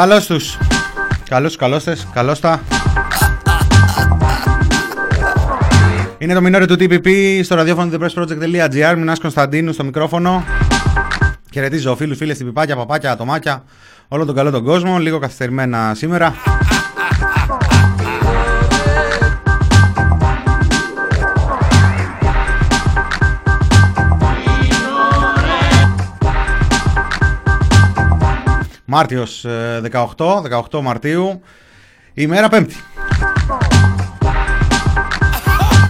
Καλώς τους. Καλώς, καλώς τες, καλώς τα. Είναι το μινόριο του TPP στο ραδιόφωνο thepressproject.gr. Μινάς Κωνσταντίνου στο μικρόφωνο. Χαιρετίζω φίλους, φίλες, τυπιπάκια, παπάκια, ατομάκια, όλο τον καλό τον κόσμο. Λίγο καθυστερημένα σήμερα. Μάρτιος 18, 18 Μαρτίου, ημέρα Πέμπτη.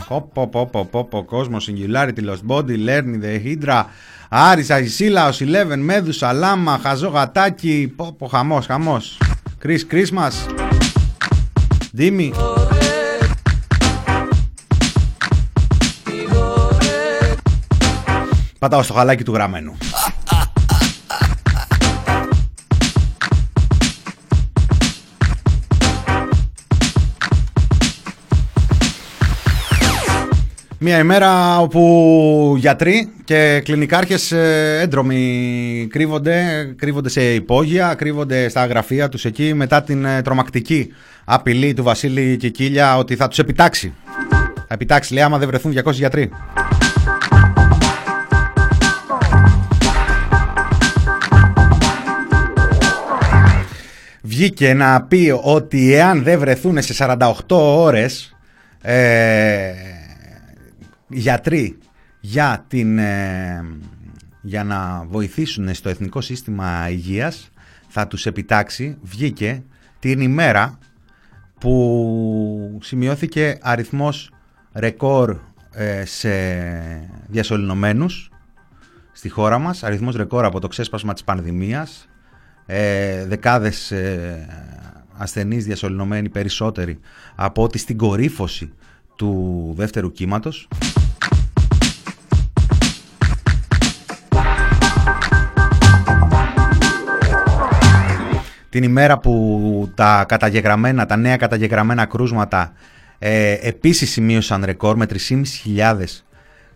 Πόπο, πόπο, πόπο, κόσμος, Singularity, Lost Body, Learning, The Hydra, Άρης, Αγισίλα, Οσιλέβεν, Μέδουσα, Λάμα, Χαζό, Γατάκι, πόπο, χαμός, χαμός. Chris Christmas, Δήμη. Πατάω στο χαλάκι του γραμμένου. Μια ημέρα όπου γιατροί και κλινικάρχες ε, έντρομοι κρύβονται, κρύβονται σε υπόγεια, κρύβονται στα γραφεία τους εκεί μετά την ε, τρομακτική απειλή του Βασίλη Κικίλια ότι θα τους επιτάξει. Θα επιτάξει λέει άμα δεν βρεθούν 200 γιατροί. Βγήκε να πει ότι εάν δεν βρεθούν σε 48 ώρες ε, γιατροί για, την, ε, για να βοηθήσουν στο Εθνικό Σύστημα Υγείας θα τους επιτάξει, βγήκε την ημέρα που σημειώθηκε αριθμός ρεκόρ ε, σε διασωληνωμένους στη χώρα μας, αριθμός ρεκόρ από το ξέσπασμα της πανδημίας, ε, δεκάδες ε, ασθενείς διασωληνωμένοι περισσότεροι από ότι στην κορύφωση του δεύτερου κύματος. Την ημέρα που τα καταγεγραμμένα, τα νέα καταγεγραμμένα κρούσματα ε, επίσης σημείωσαν ρεκόρ με 3.500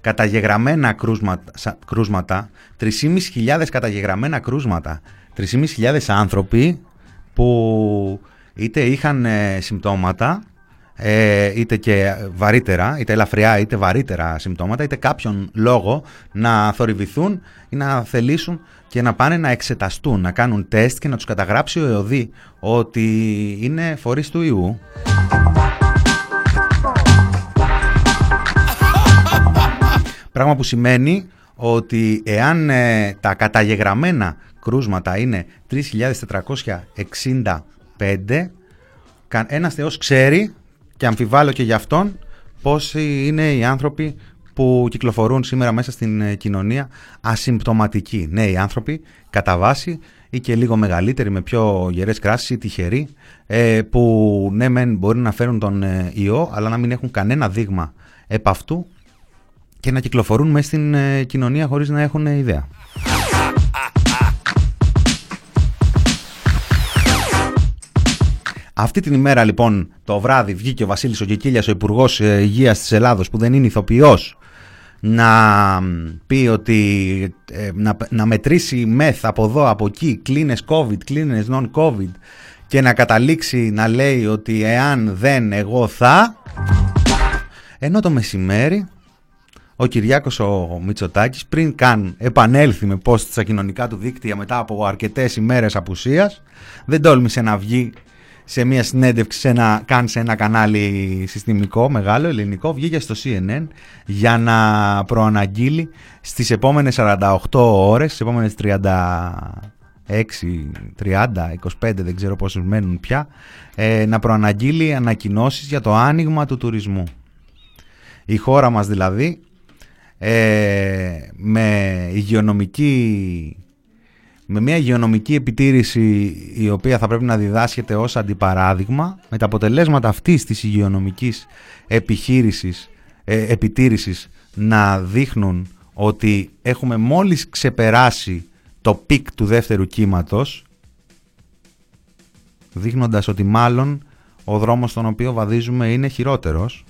καταγεγραμμένα κρούσματα, κρούσματα 3.500 καταγεγραμμένα κρούσματα 3.500 άνθρωποι που είτε είχαν ε, συμπτώματα ε, είτε και βαρύτερα, είτε ελαφριά είτε βαρύτερα συμπτώματα, είτε κάποιον λόγο να θορυβηθούν ή να θελήσουν και να πάνε να εξεταστούν, να κάνουν τεστ και να τους καταγράψει ο ΕΟΔΗ ότι είναι φορείς του ιού. Πράγμα που σημαίνει ότι εάν ε, τα καταγεγραμμένα κρούσματα είναι 3.465, ένας θεός ξέρει και αμφιβάλλω και για αυτόν πόσοι είναι οι άνθρωποι που κυκλοφορούν σήμερα μέσα στην ε, κοινωνία ασυμπτωματικοί. Νέοι άνθρωποι, κατά βάση ή και λίγο μεγαλύτεροι με πιο γερές κράσεις ή τυχεροί ε, που ναι μεν μπορεί να φέρουν τον ε, ιό αλλά να μην έχουν κανένα δείγμα επ' αυτού και να κυκλοφορούν μέσα στην κοινωνία χωρίς να έχουν ιδέα. Αυτή την ημέρα λοιπόν το βράδυ βγήκε ο Βασίλης ο Κικίλιας, ο Υπουργός Υγείας της Ελλάδος που δεν είναι ηθοποιός να πει ότι ε, να, να μετρήσει μεθ από εδώ, από εκεί, κλίνες COVID, κλίνες non-COVID και να καταλήξει να λέει ότι εάν δεν εγώ θα... Ενώ το μεσημέρι ο Κυριάκος ο Μητσοτάκης πριν καν επανέλθει με post στα κοινωνικά του δίκτυα μετά από αρκετές ημέρες απουσίας δεν τόλμησε να βγει σε μια συνέντευξη σε ένα, καν σε ένα κανάλι συστημικό μεγάλο ελληνικό βγήκε στο CNN για να προαναγγείλει στις επόμενες 48 ώρες, στις επόμενες 36, 30, 25 δεν ξέρω πόσους μένουν πια ε, να προαναγγείλει ανακοινώσεις για το άνοιγμα του τουρισμού. Η χώρα μας δηλαδή ε, με υγειονομική με μια υγειονομική επιτήρηση η οποία θα πρέπει να διδάσκεται ως αντιπαράδειγμα με τα αποτελέσματα αυτής της υγειονομικής επιχείρησης, ε, επιτήρησης να δείχνουν ότι έχουμε μόλις ξεπεράσει το peak του δεύτερου κύματος δείχνοντας ότι μάλλον ο δρόμος στον οποίο βαδίζουμε είναι χειρότερος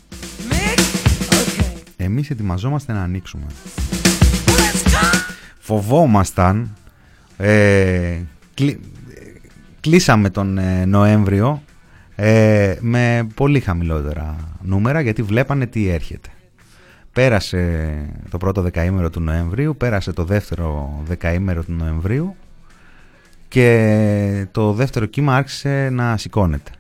εμείς ετοιμαζόμαστε να ανοίξουμε. Φοβόμασταν ε, κλείσαμε τον ε, Νοέμβριο ε, με πολύ χαμηλότερα νούμερα γιατί βλέπανε τι έρχεται. Πέρασε το πρώτο δεκαήμερο του Νοεμβρίου, πέρασε το δεύτερο δεκαήμερο του Νοεμβρίου και το δεύτερο κύμα άρχισε να σηκώνεται.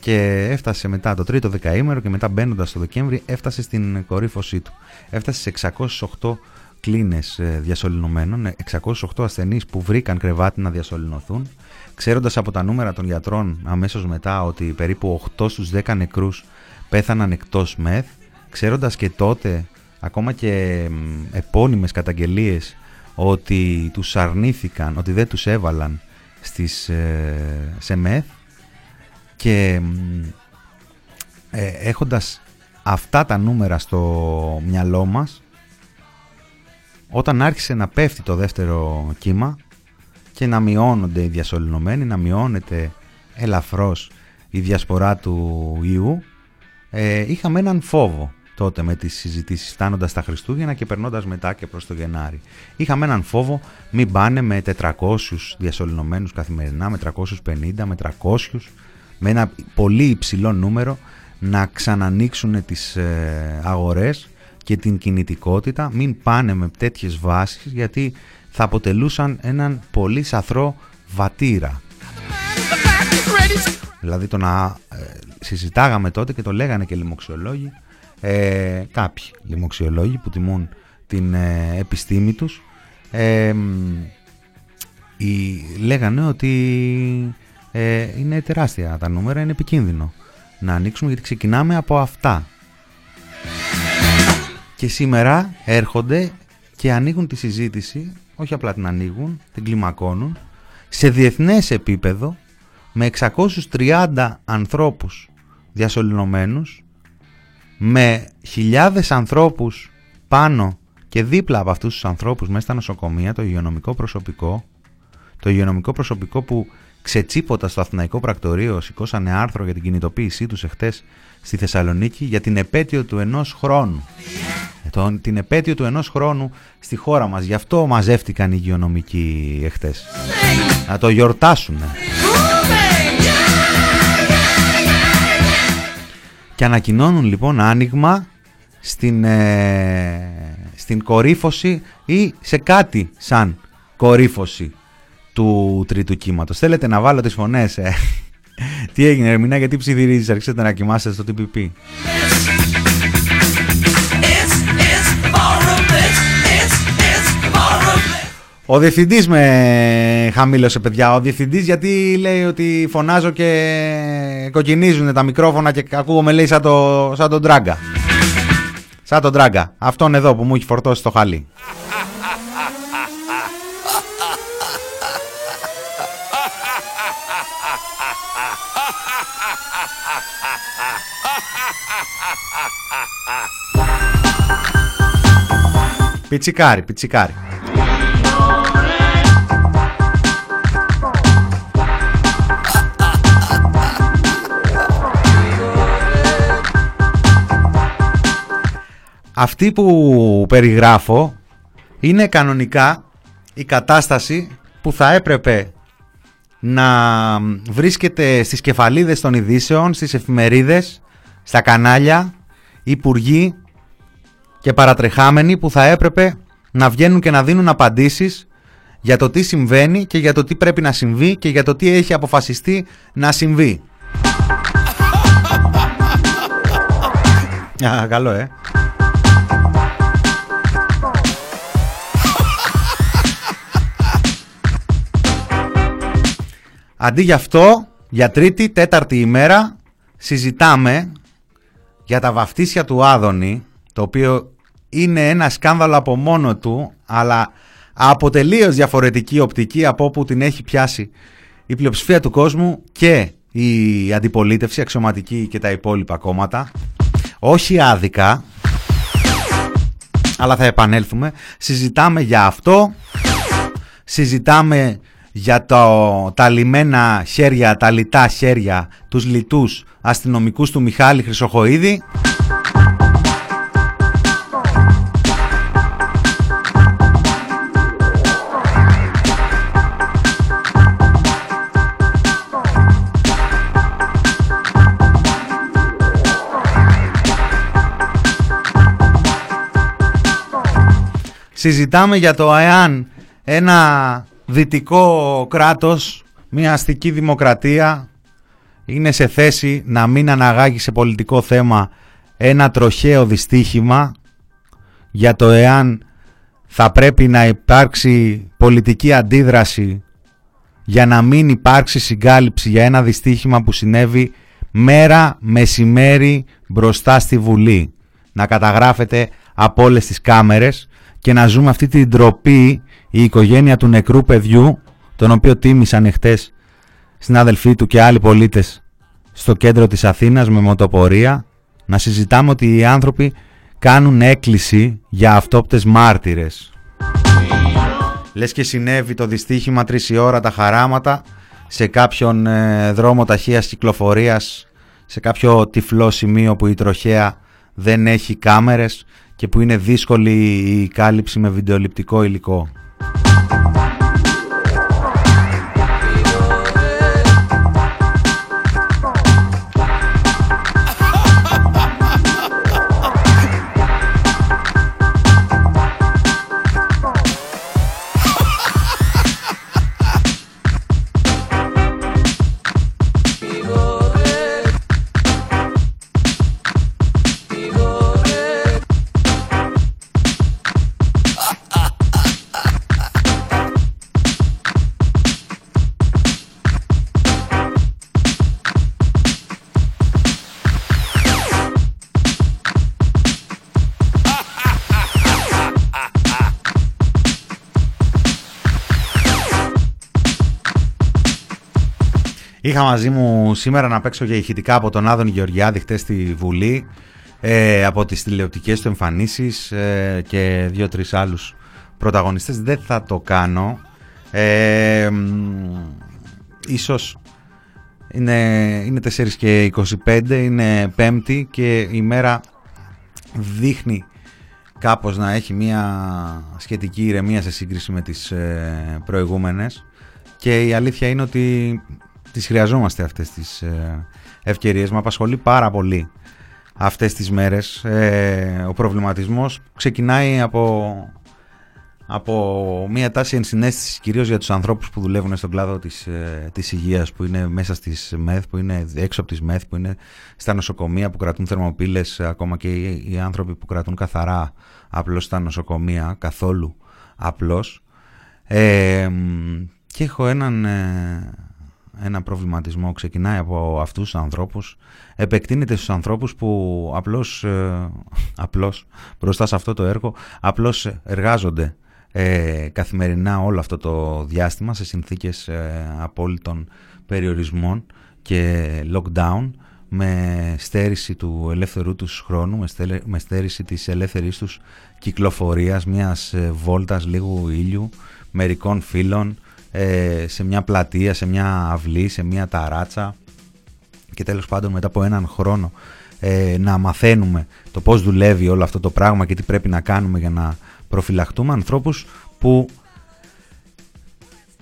Και έφτασε μετά το τρίτο δεκαήμερο και μετά μπαίνοντας το Δεκέμβρη έφτασε στην κορύφωσή του. Έφτασε σε 608 κλίνες ε, διασωληνωμένων, 608 ασθενείς που βρήκαν κρεβάτι να διασωληνωθούν, ξέροντας από τα νούμερα των γιατρών αμέσως μετά ότι περίπου 8 στους 10 νεκρούς πέθαναν εκτός μεθ, ξέροντας και τότε ακόμα και επώνυμες καταγγελίες ότι τους αρνήθηκαν, ότι δεν τους έβαλαν στις, ε, σε μεθ και ε, έχοντας αυτά τα νούμερα στο μυαλό μας όταν άρχισε να πέφτει το δεύτερο κύμα και να μειώνονται οι διασωληνωμένοι, να μειώνεται ελαφρώς η διασπορά του ιού, ε, είχαμε έναν φόβο τότε με τις συζητήσεις φτάνοντας τα Χριστούγεννα και περνώντας μετά και προς το Γενάρη. Είχαμε έναν φόβο μην πάνε με 400 διασωληνωμένους καθημερινά, με 350, με 300, με ένα πολύ υψηλό νούμερο να ξανανοίξουν τις ε, αγορές και την κινητικότητα, μην πάνε με τέτοιες βάσεις γιατί θα αποτελούσαν έναν πολύ σαθρό βατήρα. Δηλαδή το να ε, συζητάγαμε τότε και το λέγανε και λοιμοξιολόγοι, ε, κάποιοι λοιμοξιολόγοι που τιμούν την ε, επιστήμη τους, ε, λέγανε ότι ε, είναι τεράστια τα νούμερα, είναι επικίνδυνο να ανοίξουμε γιατί ξεκινάμε από αυτά. Και σήμερα έρχονται και ανοίγουν τη συζήτηση, όχι απλά την ανοίγουν, την κλιμακώνουν, σε διεθνές επίπεδο με 630 ανθρώπους διασωληνωμένους, με χιλιάδες ανθρώπους πάνω και δίπλα από αυτούς τους ανθρώπους μέσα στα νοσοκομεία, το υγειονομικό προσωπικό, το υγειονομικό προσωπικό που ξετσίποτα στο Αθηναϊκό Πρακτορείο σηκώσανε άρθρο για την κινητοποίησή τους εχθές στη Θεσσαλονίκη για την επέτειο του ενός χρόνου. Ε, τον, την επέτειο του ενός χρόνου στη χώρα μας. Γι' αυτό μαζεύτηκαν οι υγειονομικοί εχθές. Να το γιορτάσουν. Και ανακοινώνουν λοιπόν άνοιγμα στην, ε, στην κορύφωση ή σε κάτι σαν κορύφωση του τρίτου κύματος. Θέλετε να βάλω τις φωνές, ε; Τι έγινε Ερμηνά, γιατί ψιθυρίζεις, αρχίσετε να κοιμάστε στο TPP. Ο διευθυντής με χαμήλωσε, παιδιά. Ο διευθυντής γιατί λέει ότι φωνάζω και κοκκινίζουν τα μικρόφωνα και ακούγομαι λέει σαν, το, σαν τον τράγκα. Σαν τον τράγκα. Αυτόν εδώ που μου έχει φορτώσει το χαλί. Πιτσικάρι, πιτσικάρι. Αυτή που περιγράφω είναι κανονικά η κατάσταση που θα έπρεπε να βρίσκεται στις κεφαλίδες των ειδήσεων, στις εφημερίδες, στα κανάλια, υπουργοί και παρατρεχάμενοι που θα έπρεπε να βγαίνουν και να δίνουν απαντήσεις για το τι συμβαίνει και για το τι πρέπει να συμβεί και για το τι έχει αποφασιστεί να συμβεί. Α, καλό ε. Αντί γι' αυτό, για τρίτη, τέταρτη ημέρα, συζητάμε για τα βαφτίσια του Άδωνη, το οποίο είναι ένα σκάνδαλο από μόνο του, αλλά από τελείως διαφορετική οπτική από όπου την έχει πιάσει η πλειοψηφία του κόσμου και η αντιπολίτευση, αξιωματική και τα υπόλοιπα κόμματα. Όχι άδικα, αλλά θα επανέλθουμε. Συζητάμε για αυτό, συζητάμε για το, τα λιμένα χέρια, τα λιτά χέρια, τους λιτούς αστυνομικούς του Μιχάλη Χρυσοχοίδη. Συζητάμε για το εάν ένα δυτικό κράτος, μια αστική δημοκρατία είναι σε θέση να μην αναγάγει σε πολιτικό θέμα ένα τροχαίο δυστύχημα για το εάν θα πρέπει να υπάρξει πολιτική αντίδραση για να μην υπάρξει συγκάλυψη για ένα δυστύχημα που συνέβη μέρα μεσημέρι μπροστά στη Βουλή. Να καταγράφεται από όλες τις κάμερες και να ζούμε αυτή την ντροπή η οικογένεια του νεκρού παιδιού τον οποίο τίμησαν εχθές συνάδελφοί του και άλλοι πολίτες στο κέντρο της Αθήνας με μοτοπορία να συζητάμε ότι οι άνθρωποι κάνουν έκκληση για αυτόπτες μάρτυρες. Λες και συνέβη το δυστύχημα τρεις ώρα τα χαράματα σε κάποιον ε, δρόμο ταχείας κυκλοφορίας, σε κάποιο τυφλό σημείο που η τροχέα δεν έχει κάμερες και που είναι δύσκολη η κάλυψη με βιντεοληπτικό υλικό. Είχα μαζί μου σήμερα να παίξω για ηχητικά από τον Άδων Γεωργιάδη χτες στη Βουλή ε, από τις τηλεοπτικές του εμφανίσεις ε, και δύο-τρεις άλλους πρωταγωνιστές. Δεν θα το κάνω. Ε, ίσως είναι, είναι 4 και 25, είναι πέμπτη και η μέρα δείχνει κάπως να έχει μια σχετική ηρεμία σε σύγκριση με τις ε, προηγούμενες και η αλήθεια είναι ότι τις χρειαζόμαστε αυτές τις ε, ευκαιρίες. Με απασχολεί πάρα πολύ αυτές τις μέρες. Ε, ο προβληματισμός ξεκινάει από, από μια τάση ενσυναίσθησης κυρίως για τους ανθρώπους που δουλεύουν στον κλάδο της, ε, της υγείας που είναι μέσα στις ΜΕΘ, που είναι έξω από τις ΜΕΘ, που είναι στα νοσοκομεία που κρατούν θερμοπύλες ακόμα και οι, οι άνθρωποι που κρατούν καθαρά απλώς στα νοσοκομεία, καθόλου απλώς. Ε, και έχω έναν ένα προβληματισμό ξεκινάει από αυτούς τους ανθρώπους επεκτείνεται στους ανθρώπους που απλώς, ε, απλώς μπροστά σε αυτό το έργο απλώς εργάζονται ε, καθημερινά όλο αυτό το διάστημα σε συνθήκες ε, απόλυτων περιορισμών και lockdown με στέρηση του ελεύθερου τους χρόνου, με στέρηση της ελεύθερης τους κυκλοφορίας, μιας ε, βόλτας λίγου ήλιου, μερικών φίλων, ε, σε μια πλατεία, σε μια αυλή, σε μια ταράτσα και τέλος πάντων μετά από έναν χρόνο ε, να μαθαίνουμε το πώς δουλεύει όλο αυτό το πράγμα και τι πρέπει να κάνουμε για να προφυλαχτούμε ανθρώπους που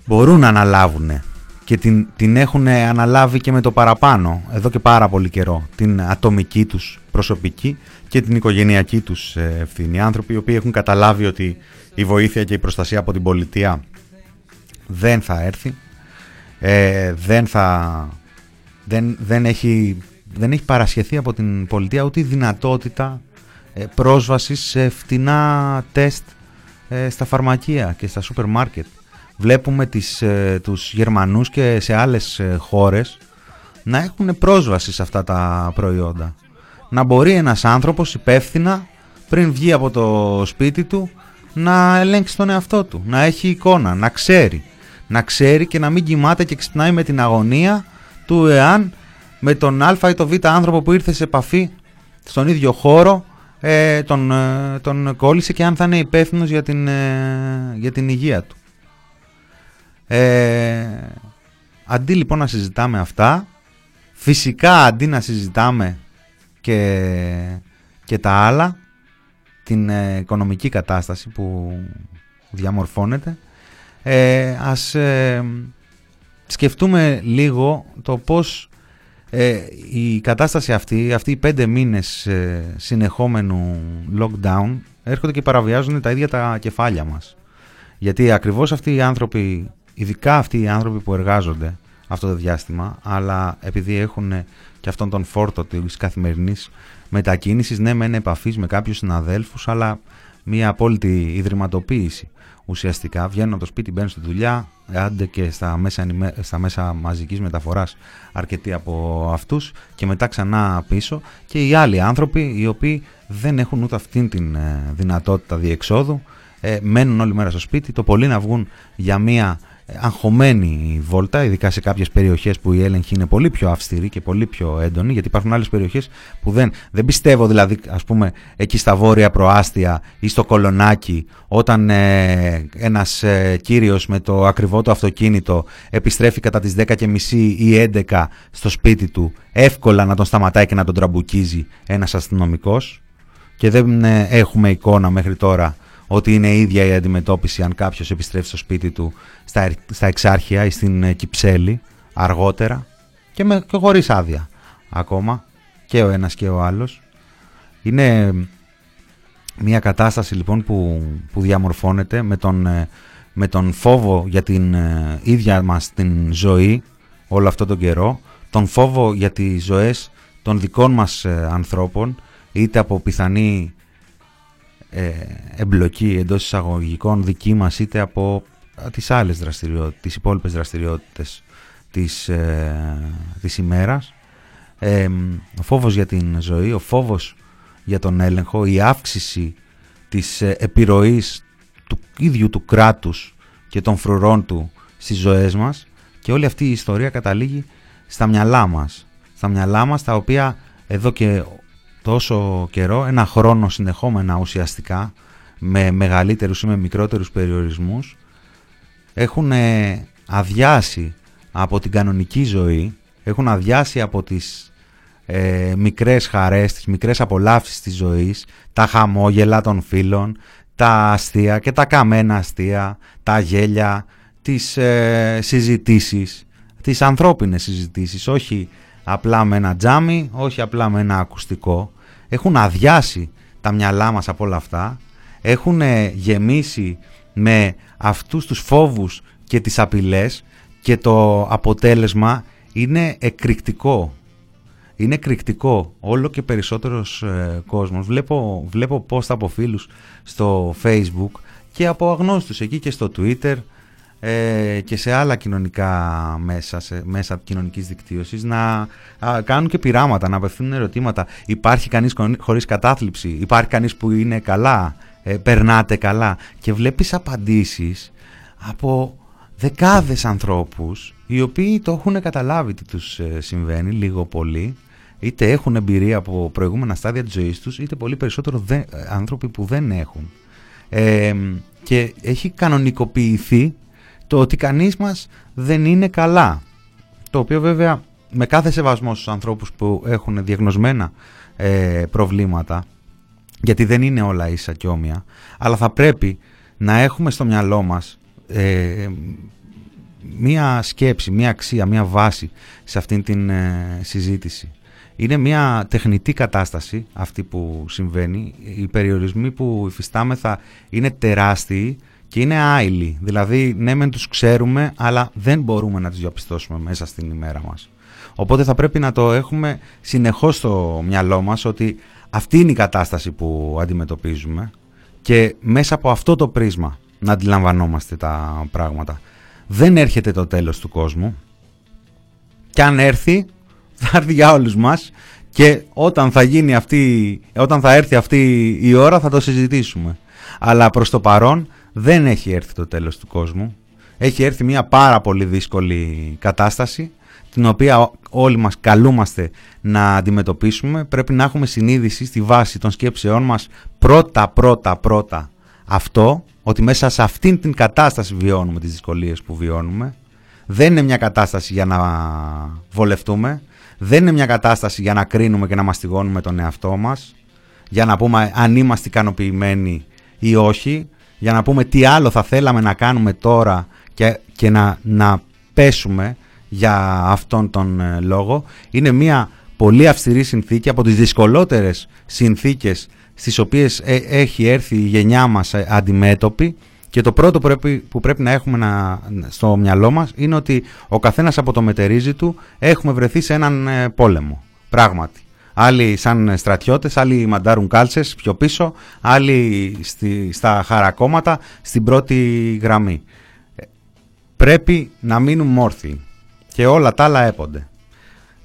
μπορούν να αναλάβουν και την, την έχουν αναλάβει και με το παραπάνω εδώ και πάρα πολύ καιρό την ατομική τους προσωπική και την οικογενειακή τους ε, ευθύνη. Άνθρωποι οι οποίοι έχουν καταλάβει ότι η βοήθεια και η προστασία από την πολιτεία δεν θα έρθει. Ε, δεν, θα, δεν, δεν, έχει, δεν έχει παρασχεθεί από την πολιτεία ούτε η δυνατότητα ε, πρόσβασης σε φτηνά τεστ ε, στα φαρμακεία και στα σούπερ μάρκετ. Βλέπουμε τις, ε, τους Γερμανούς και σε άλλες ε, χώρες να έχουν πρόσβαση σε αυτά τα προϊόντα. Να μπορεί ένας άνθρωπος υπεύθυνα πριν βγει από το σπίτι του να ελέγξει τον εαυτό του, να έχει εικόνα, να ξέρει να ξέρει και να μην κοιμάται και ξυπνάει με την αγωνία του εάν με τον α ή τον β άνθρωπο που ήρθε σε επαφή στον ίδιο χώρο ε, τον, ε, τον κόλλησε και αν θα είναι υπεύθυνος για, την, ε, για την υγεία του. Ε, αντί λοιπόν να συζητάμε αυτά, φυσικά αντί να συζητάμε και, και τα άλλα, την οικονομική κατάσταση που διαμορφώνεται, ε, ας ε, σκεφτούμε λίγο το πώς ε, η κατάσταση αυτή, αυτοί οι πέντε μήνες ε, συνεχόμενου lockdown έρχονται και παραβιάζουν τα ίδια τα κεφάλια μας. Γιατί ακριβώς αυτοί οι άνθρωποι, ειδικά αυτοί οι άνθρωποι που εργάζονται αυτό το διάστημα, αλλά επειδή έχουν και αυτόν τον φόρτο της καθημερινής μετακίνησης, ναι μεν επαφής με κάποιους συναδέλφους, αλλά μια απόλυτη ιδρυματοποίηση ουσιαστικά. Βγαίνουν από το σπίτι, μπαίνουν στη δουλειά, άντε και στα μέσα, στα μέσα μαζικής μεταφοράς αρκετοί από αυτούς και μετά ξανά πίσω και οι άλλοι άνθρωποι οι οποίοι δεν έχουν ούτε αυτήν την ε, δυνατότητα διεξόδου ε, μένουν όλη μέρα στο σπίτι, το πολύ να βγουν για μία αγχωμένη βόλτα, ειδικά σε κάποιες περιοχές που η έλεγχη είναι πολύ πιο αυστηρή και πολύ πιο έντονη, γιατί υπάρχουν άλλες περιοχές που δεν, δεν πιστεύω δηλαδή, ας πούμε, εκεί στα βόρεια προάστια ή στο κολονάκι, όταν ε, ένας ε, κύριος με το ακριβό του αυτοκίνητο επιστρέφει κατά τις 10.30 ή 11 στο σπίτι του, εύκολα να τον σταματάει και να τον τραμπουκίζει ένας αστυνομικός. Και δεν ε, έχουμε εικόνα μέχρι τώρα ότι είναι ίδια η αντιμετώπιση αν κάποιος επιστρέφει στο σπίτι του στα, στα Εξάρχεια ή στην ε, Κυψέλη αργότερα και, με, και χωρίς άδεια ακόμα και ο ένας και ο άλλος. Είναι μια κατάσταση λοιπόν που, που διαμορφώνεται με τον, ε, με τον φόβο για την ε, ίδια μας την ζωή όλο αυτό τον καιρό, τον φόβο για τις ζωές των δικών μας ανθρώπων είτε από πιθανή ε, εμπλοκή εντός εισαγωγικών δική μας είτε από τις άλλες δραστηριότητες, τις υπόλοιπες δραστηριότητες της, ε, της ημέρας. Ε, ο φόβος για την ζωή, ο φόβος για τον έλεγχο, η αύξηση της ε, επιρροής του ίδιου του κράτους και των φρουρών του στις ζωές μας και όλη αυτή η ιστορία καταλήγει στα μυαλά μας. Στα μυαλά μας τα οποία εδώ και τόσο καιρό, ένα χρόνο συνεχόμενα ουσιαστικά, με μεγαλύτερους ή με μικρότερους περιορισμούς, έχουν ε, αδειάσει από την κανονική ζωή, έχουν αδειάσει από τις ε, μικρές χαρές, τις μικρές απολαύσεις της ζωής, τα χαμόγελα των φίλων, τα αστεία και τα καμένα αστεία, τα γέλια, τις ε, συζητήσεις, τις ανθρώπινες συζητήσεις, όχι απλά με ένα τζάμι, όχι απλά με ένα ακουστικό. Έχουν αδειάσει τα μυαλά μας από όλα αυτά, έχουν γεμίσει με αυτούς τους φόβους και τις απειλές και το αποτέλεσμα είναι εκρηκτικό. Είναι εκρηκτικό. Όλο και περισσότερος ε, κόσμος. Βλέπω, βλέπω post από φίλους στο facebook και από αγνώστους εκεί και στο twitter ε, και σε άλλα κοινωνικά μέσα, σε, μέσα κοινωνικής δικτύωσης να κάνουν και πειράματα, να απευθύνουν ερωτήματα. Υπάρχει κανείς χωρίς κατάθλιψη, υπάρχει κανείς που είναι καλά, ε, περνάτε καλά; Και βλέπεις απαντήσεις από δεκάδες ανθρώπους οι οποίοι το έχουν καταλάβει τι τους ε, συμβαίνει λίγο πολύ είτε έχουν εμπειρία από προηγούμενα στάδια της ζωής τους είτε πολύ περισσότερο δε, άνθρωποι που δεν έχουν ε, και έχει κανονικοποιηθεί το ότι κανείς μας δεν είναι καλά. Το οποίο βέβαια με κάθε σεβασμό στους ανθρώπους που έχουν διαγνωσμένα ε, προβλήματα, γιατί δεν είναι όλα ίσα και όμοια, αλλά θα πρέπει να έχουμε στο μυαλό μας ε, μία σκέψη, μία αξία, μία βάση σε αυτήν την ε, συζήτηση. Είναι μια τεχνητή κατάσταση αυτή που συμβαίνει. Οι περιορισμοί που υφιστάμεθα είναι τεράστιοι και είναι άειλοι. Δηλαδή, ναι, μεν τους ξέρουμε, αλλά δεν μπορούμε να τους διαπιστώσουμε μέσα στην ημέρα μας. Οπότε θα πρέπει να το έχουμε συνεχώς στο μυαλό μας ότι αυτή είναι η κατάσταση που αντιμετωπίζουμε και μέσα από αυτό το πρίσμα να αντιλαμβανόμαστε τα πράγματα. Δεν έρχεται το τέλος του κόσμου και αν έρθει θα έρθει για όλους μας και όταν θα, γίνει αυτή, όταν θα έρθει αυτή η ώρα θα το συζητήσουμε. Αλλά προς το παρόν δεν έχει έρθει το τέλος του κόσμου. Έχει έρθει μια πάρα πολύ δύσκολη κατάσταση την οποία όλοι μας καλούμαστε να αντιμετωπίσουμε. Πρέπει να έχουμε συνείδηση στη βάση των σκέψεών μας πρώτα πρώτα πρώτα αυτό ότι μέσα σε αυτήν την κατάσταση βιώνουμε τις δυσκολίες που βιώνουμε. Δεν είναι μια κατάσταση για να βολευτούμε. Δεν είναι μια κατάσταση για να κρίνουμε και να μαστιγώνουμε τον εαυτό μας. Για να πούμε αν είμαστε ικανοποιημένοι ή όχι για να πούμε τι άλλο θα θέλαμε να κάνουμε τώρα και, και να, να πέσουμε για αυτόν τον ε, λόγο. Είναι μια πολύ αυστηρή συνθήκη από τις δυσκολότερες συνθήκες στις οποίες ε, έχει έρθει η γενιά μας ε, αντιμέτωπη και το πρώτο που πρέπει να έχουμε να, στο μυαλό μας είναι ότι ο καθένας από το μετερίζει του έχουμε βρεθεί σε έναν ε, πόλεμο. Πράγματι. Άλλοι σαν στρατιώτες, άλλοι μαντάρουν κάλτσες πιο πίσω, άλλοι στη, στα χαρακόμματα στην πρώτη γραμμή. Πρέπει να μείνουμε όρθιοι και όλα τα άλλα έπονται.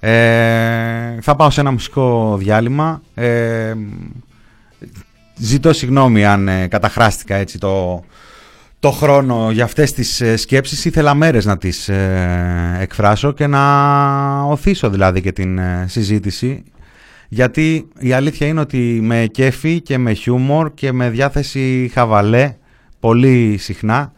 Ε, θα πάω σε ένα μουσικό διάλειμμα. Ε, ζητώ συγγνώμη αν ε, καταχράστηκα έτσι το, το χρόνο για αυτές τις ε, σκέψεις. Ήθελα μέρες να τις ε, εκφράσω και να οθήσω δηλαδή και την συζήτηση. Γιατί η αλήθεια είναι ότι με κέφι και με χιούμορ και με διάθεση χαβαλέ πολύ συχνά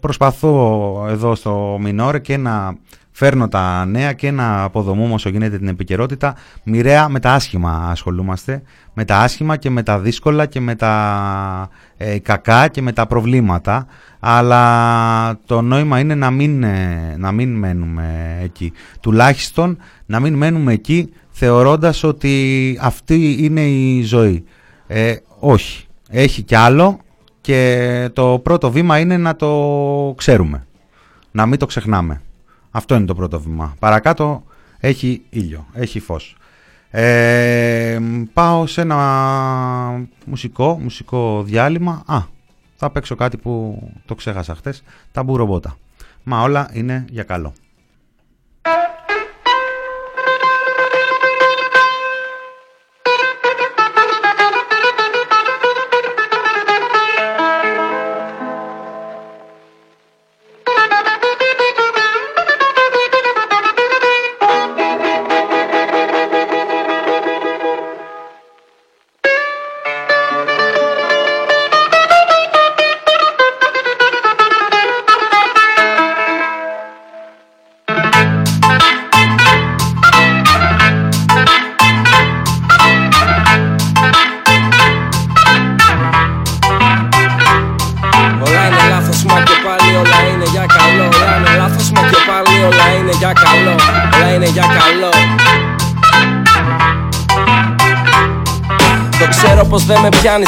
προσπαθώ εδώ στο Μινόρε και να φέρνω τα νέα και να αποδομούμε όσο γίνεται την επικαιρότητα. Μοιραία με τα άσχημα ασχολούμαστε. Με τα άσχημα και με τα δύσκολα και με τα ε, κακά και με τα προβλήματα. Αλλά το νόημα είναι να μην, ε, να μην μένουμε εκεί. Τουλάχιστον να μην μένουμε εκεί θεωρώντας ότι αυτή είναι η ζωή. Ε, όχι. Έχει κι άλλο και το πρώτο βήμα είναι να το ξέρουμε. Να μην το ξεχνάμε. Αυτό είναι το πρώτο βήμα. Παρακάτω έχει ήλιο, έχει φως. Ε, πάω σε ένα μουσικό, μουσικό διάλειμμα. Α, θα παίξω κάτι που το ξέχασα χτες, τα μπουρομπότα. Μα όλα είναι για καλό.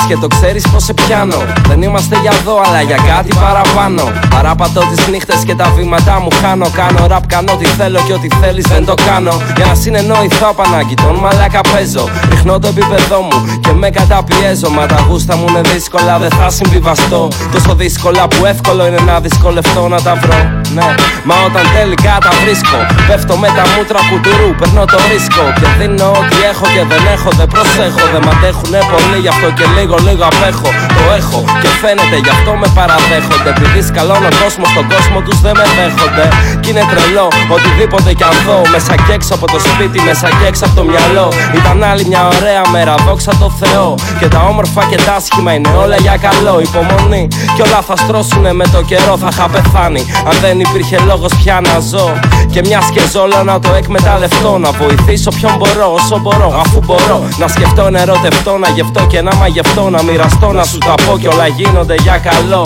Και το ξέρεις πως σε πιάνω. Δεν είμαστε για δω αλλά για κάτι παραπάνω. Παράπατω τις νύχτες και τα βήματά μου χάνω. Κάνω ραπ, κάνω ό,τι θέλω και ό,τι θέλεις δεν το κάνω. Για να συνεννοηθώ απανάγκη τον μαλάκα παίζω. Ρίχνω το επίπεδό μου και με καταπιέζω. Μα τα γούστα μου είναι δύσκολα δεν θα συμβιβαστώ. Τόσο δύσκολα που εύκολο είναι να δυσκολευτώ να τα βρω Ναι, μα όταν τελικά τα βρίσκω Πέφτω με τα μούτρα κουτουρού, παίρνω το ρίσκο. Και δίνω ό,τι έχω και δεν έχω, δεν προσέχω. Δεν μ' αντέχουνε πολύ γι' αυτό και λίγο λίγο απέχω. Το έχω και φαίνεται γι' αυτό με παραδέχονται. Επειδή σκαλώνω κόσμο στον κόσμο τους δεν με δέχονται. Κι είναι τρελό οτιδήποτε κι αν δω. Μέσα κι έξω από το σπίτι, μέσα κι έξω από το μυαλό. Ήταν άλλη μια ωραία μέρα, δόξα τω Θεώ. Και τα όμορφα και τα άσχημα είναι όλα για καλό. Υπομονή κι όλα θα στρώσουνε με το καιρό θα είχα πεθάνει. Αν δεν υπήρχε λόγος πια να ζω Και μιας και ζόλα να το εκμεταλλευτώ Να βοηθήσω ποιον μπορώ όσο μπορώ Αφού μπορώ να σκεφτώ, να ερωτευτώ, να γευτώ και να μαγευτώ αυτό να μοιραστώ, να σου τα πω και όλα γίνονται για καλό.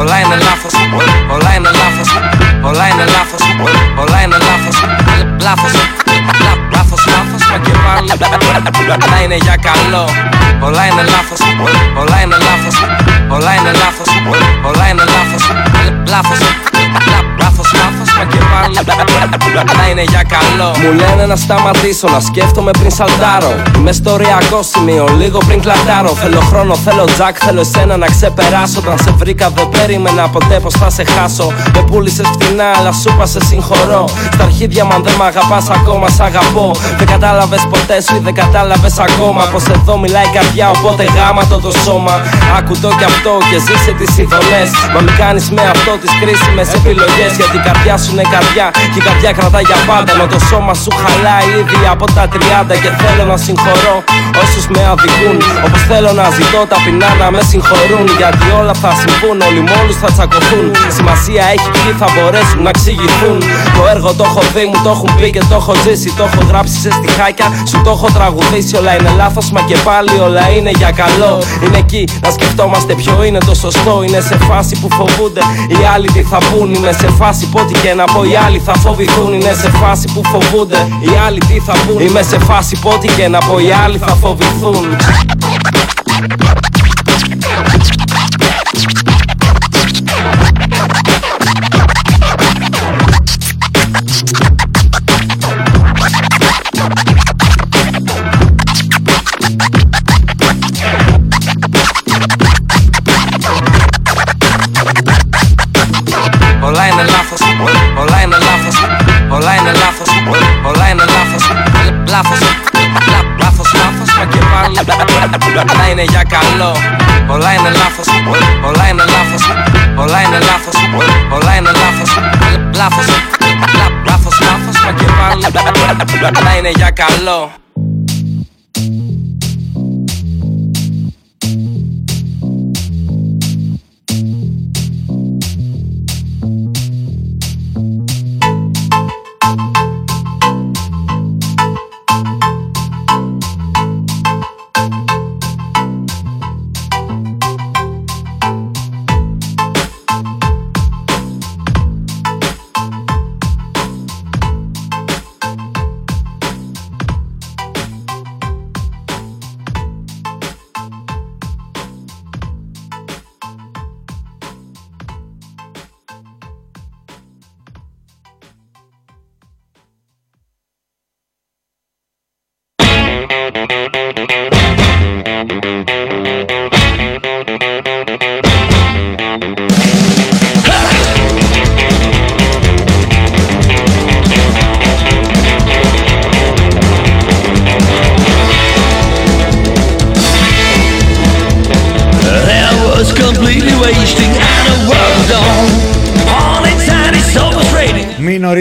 Όλα είναι λάθος, όλα είναι λάθος, όλα είναι λάθος, όλα είναι λάθος, λάθος, λάθος, λάθος, μα και πάλι όλα είναι για καλό. Όλα είναι λάθος, όλα είναι λάθος, όλα είναι λάθος, όλα είναι λάθος, λάθος, λάθος, λάθος, μα και πάλι να είναι για καλό. Μου λένε να σταματήσω, να σκέφτομαι πριν σαλτάρω. Είμαι στο ωριακό σημείο, λίγο πριν κλατάρω. Θέλω χρόνο, θέλω τζακ, θέλω εσένα να ξεπεράσω. Όταν σε βρήκα, δεν περίμενα ποτέ πως θα σε χάσω. Με πούλησες φτηνά, αλλά σου είπα σε συγχωρώ. Στα αρχίδια, μα δεν μ' αγαπάς ακόμα, σ' αγαπώ. Δεν κατάλαβες ποτέ σου ή δεν κατάλαβες ακόμα. Πως εδώ μιλάει καρδιά, οπότε γάμα το το σώμα. Άκου το κι αυτό και ζήσε τις ειδονέ. Μα μην κάνεις με αυτό τις κρίσιμες επιλογές. Γιατί η καρδιά σου είναι καρδιά και η καρδιά κρατά για πάντα. Μα το σώμα σου χαλάει ήδη από τα 30 και θέλω να συγχωρώ όσους με αδικούν. Όπως θέλω να ζητώ ταπεινά να με συγχωρούν. Γιατί όλα θα συμβούν, όλοι μόλι θα τσακωθούν. Σημασία έχει ποιοι θα μπορέσουν να εξηγηθούν. Το έργο το έχω δει, μου το έχουν πει και το έχω ζήσει. Το έχω γράψει σε στιχάκια, σου το έχω τραγουδήσει. Όλα είναι λάθος, μα και πάλι όλα είναι για καλό. Είναι εκεί να σκεφτόμαστε ποιο είναι το σωστό. Είναι σε φάση που φοβούνται οι άλλοι τι θα πούν. Είναι σε φάση που ό,τι και να πω οι άλλοι θα φοβηθούν. Είναι σε φάση που φοβούνται οι άλλοι τι θα πούν. Είμαι σε φάση που ό,τι και να πω οι άλλοι θα φοβηθούν. Είναι για καλό. Όλα είναι λάθος, όλα είναι λάθος. Όλα είναι λάθος, όλα είναι λάθος. Λάθος, λάθος, λάθος. Μα και πάλι. Όλα είναι για καλό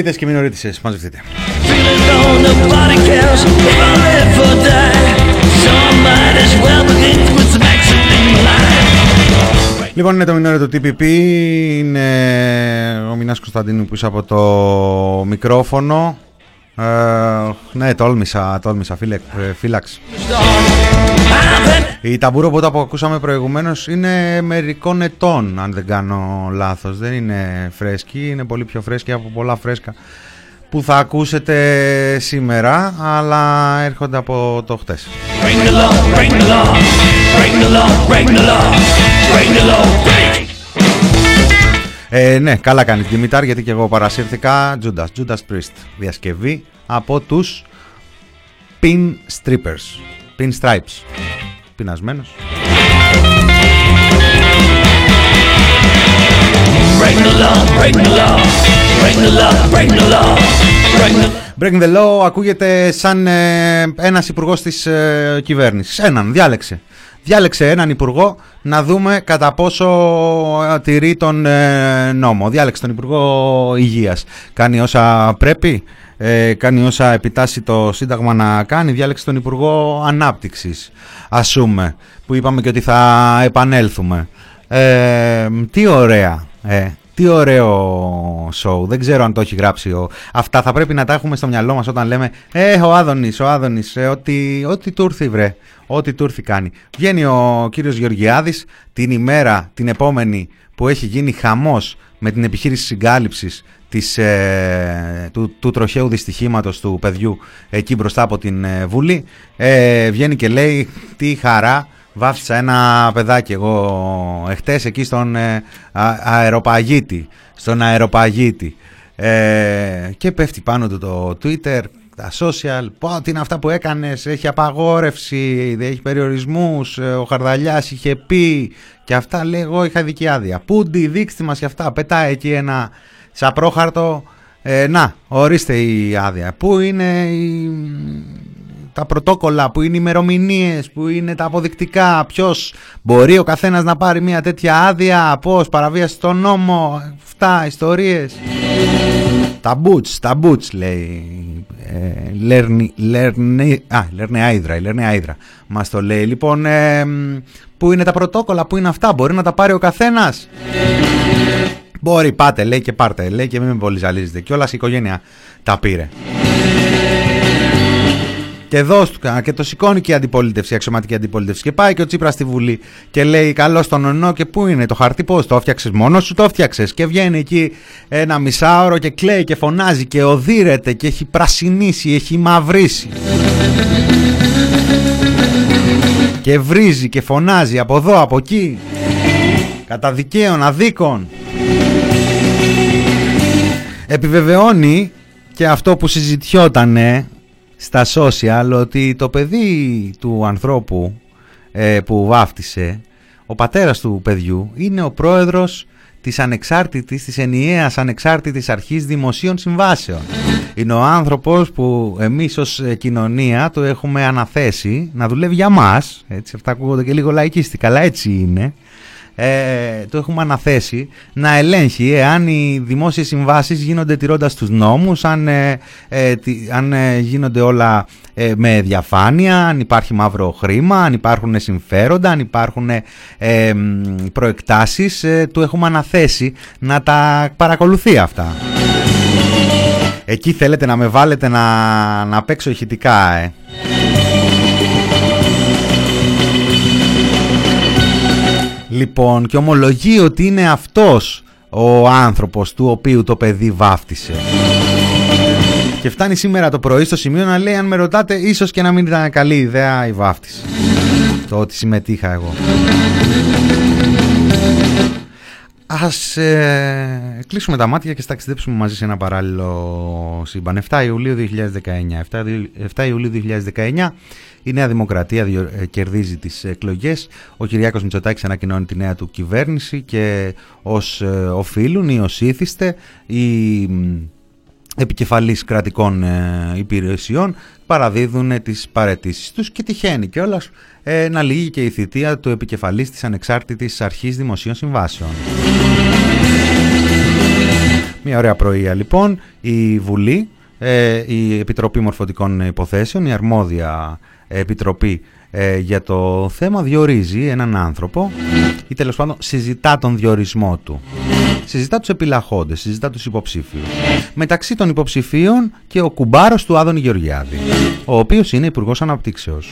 Μινορίτες και μινορίτησες, μαζευτείτε. Λοιπόν, είναι το μινόριο του TPP, είναι ο Μινάς Κωνσταντίνου που είσαι από το μικρόφωνο. Ε, ναι, τόλμησα, τόλμησα, φίλε, ε, φύλαξ. Η ταμπούρο που ακούσαμε προηγουμένως είναι μερικών ετών, αν δεν κάνω λάθος. Δεν είναι φρέσκη, είναι πολύ πιο φρέσκη από πολλά φρέσκα που θα ακούσετε σήμερα, αλλά έρχονται από το χτες. Ε, ναι, καλά κάνει Δημητάρ, γιατί και εγώ παρασύρθηκα. Judas, Judas Priest, διασκευή από τους Pin Strippers, Pin Stripes, πεινασμένος. Break the law, break the law, break the law, break the law, break the law. Breaking the law ακούγεται σαν ε, ένας υπουργός της ε, κυβέρνησης. Έναν, διάλεξε. Διάλεξε έναν υπουργό να δούμε κατά πόσο ε, τηρεί τον ε, νόμο. Διάλεξε τον Υπουργό Υγείας. Κάνει όσα πρέπει, ε, κάνει όσα επιτάσσει το Σύνταγμα να κάνει. Διάλεξε τον Υπουργό Ανάπτυξης, ασούμε, που είπαμε και ότι θα επανέλθουμε. Ε, τι ωραία. Ε, τι ωραίο show. Δεν ξέρω αν το έχει γράψει. Ο... Αυτά θα πρέπει να τα έχουμε στο μυαλό μας όταν λέμε Ε, ο Άδωνης, ο Άδωνης, ε, ό,τι, ό,τι του ήρθε βρε. Ό,τι του ήρθε κάνει. Βγαίνει ο κύριος Γεωργιάδης την ημέρα, την επόμενη που έχει γίνει χαμός με την επιχείρηση συγκάλυψης της, ε, του, του τροχαίου δυστυχήματος του παιδιού εκεί μπροστά από την ε, Βουλή. Ε, βγαίνει και λέει τι χαρά Βάφτισα ένα παιδάκι εγώ εχθές εκεί στον ε, αεροπαγίτη, στον αεροπαγίτη ε, και πέφτει πάνω του το Twitter, τα social, πω τι είναι αυτά που έκανες, έχει απαγόρευση, δεν έχει περιορισμούς, ε, ο Χαρδαλιάς είχε πει και αυτά λέει εγώ είχα δική άδεια. Πούντι, δείξτε μας και αυτά, πετάει εκεί ένα σαπρόχαρτο, ε, να ορίστε η άδεια. Πού είναι η τα πρωτόκολλα, που είναι οι ημερομηνίες, που είναι τα αποδεικτικά, ποιος μπορεί ο καθένας να πάρει μια τέτοια άδεια, πώς, παραβίαση στον νόμο, αυτά, ιστορίες. Τα boots, τα boots λέει. Ε, Λέρνη, Λέρνη, α, Λέρνη Άιδρα, Λέρνη Άιδρα μας το λέει. Λοιπόν, ε, πού είναι τα πρωτόκολλα, πού είναι αυτά, μπορεί να τα πάρει ο καθένας. Μπορεί, πάτε, λέει και πάρτε, λέει και μην με πολύ ζαλίζετε. Και όλα η οικογένεια τα πήρε. Και εδώ και το σηκώνει και η αντιπολίτευση, η αξιωματική αντιπολίτευση. Και πάει και ο Τσίπρας στη Βουλή και λέει: Καλό τον ονό και πού είναι το χαρτί, πώς το έφτιαξες, μόνος σου το έφτιαξες. Και βγαίνει εκεί ένα μισάωρο και κλαίει και φωνάζει και οδύρεται και έχει πρασινίσει, έχει μαυρίσει. και βρίζει και φωνάζει από εδώ από εκεί κατά δικαίων αδίκων επιβεβαιώνει και αυτό που συζητιότανε στα social ότι το παιδί του ανθρώπου ε, που βάφτισε ο πατέρας του παιδιού είναι ο πρόεδρος της ανεξάρτητης, της ενιαίας ανεξάρτητης αρχής δημοσίων συμβάσεων. Είναι ο άνθρωπος που εμείς ως κοινωνία το έχουμε αναθέσει να δουλεύει για μας, έτσι αυτά ακούγονται και λίγο λαϊκίστικα, αλλά έτσι είναι, ε, το έχουμε αναθέσει να ελέγχει εάν οι δημόσιες συμβάσεις γίνονται τηρώντας τους νόμους, αν, ε, ε, αν ε, γίνονται όλα με διαφάνεια, αν υπάρχει μαύρο χρήμα, αν υπάρχουν συμφέροντα, αν υπάρχουν ε, προεκτάσεις, του έχουμε αναθέσει να τα παρακολουθεί αυτά. Εκεί θέλετε να με βάλετε να, να παίξω ηχητικά, ε. Λοιπόν, και ομολογεί ότι είναι αυτός ο άνθρωπος του οποίου το παιδί βάφτισε. Και φτάνει σήμερα το πρωί στο σημείο να λέει αν με ρωτάτε ίσως και να μην ήταν καλή ιδέα η βάφτιση. Το ότι συμμετείχα εγώ. Ας ε, κλείσουμε τα μάτια και στα ταξιδέψουμε μαζί σε ένα παράλληλο σύμπαν. 7 Ιουλίου 2019. 7, Ιουλίου 2019 η Νέα Δημοκρατία ε, κερδίζει τις εκλογές. Ο Κυριάκος Μητσοτάκης ανακοινώνει τη νέα του κυβέρνηση και ως ε, οφείλουν ή ως ήθιστε οι επικεφαλής κρατικών ε, υπηρεσιών παραδίδουν τις παρετήσεις τους και τυχαίνει κιόλας να λύγει και η θητεία του επικεφαλής της Ανεξάρτητης Αρχής Δημοσίων Συμβάσεων. Μια ωραία πρωία λοιπόν, η Βουλή, η Επιτροπή Μορφωτικών Υποθέσεων, η αρμόδια επιτροπή ε, για το θέμα διορίζει έναν άνθρωπο ή τέλος πάντων συζητά τον διορισμό του. Συζητά τους επιλαχόντες, συζητά τους υποψήφιους. Μεταξύ των υποψηφίων και ο κουμπάρος του Άδωνη Γεωργιάδη, ο οποίος είναι Υπουργός Αναπτύξεως.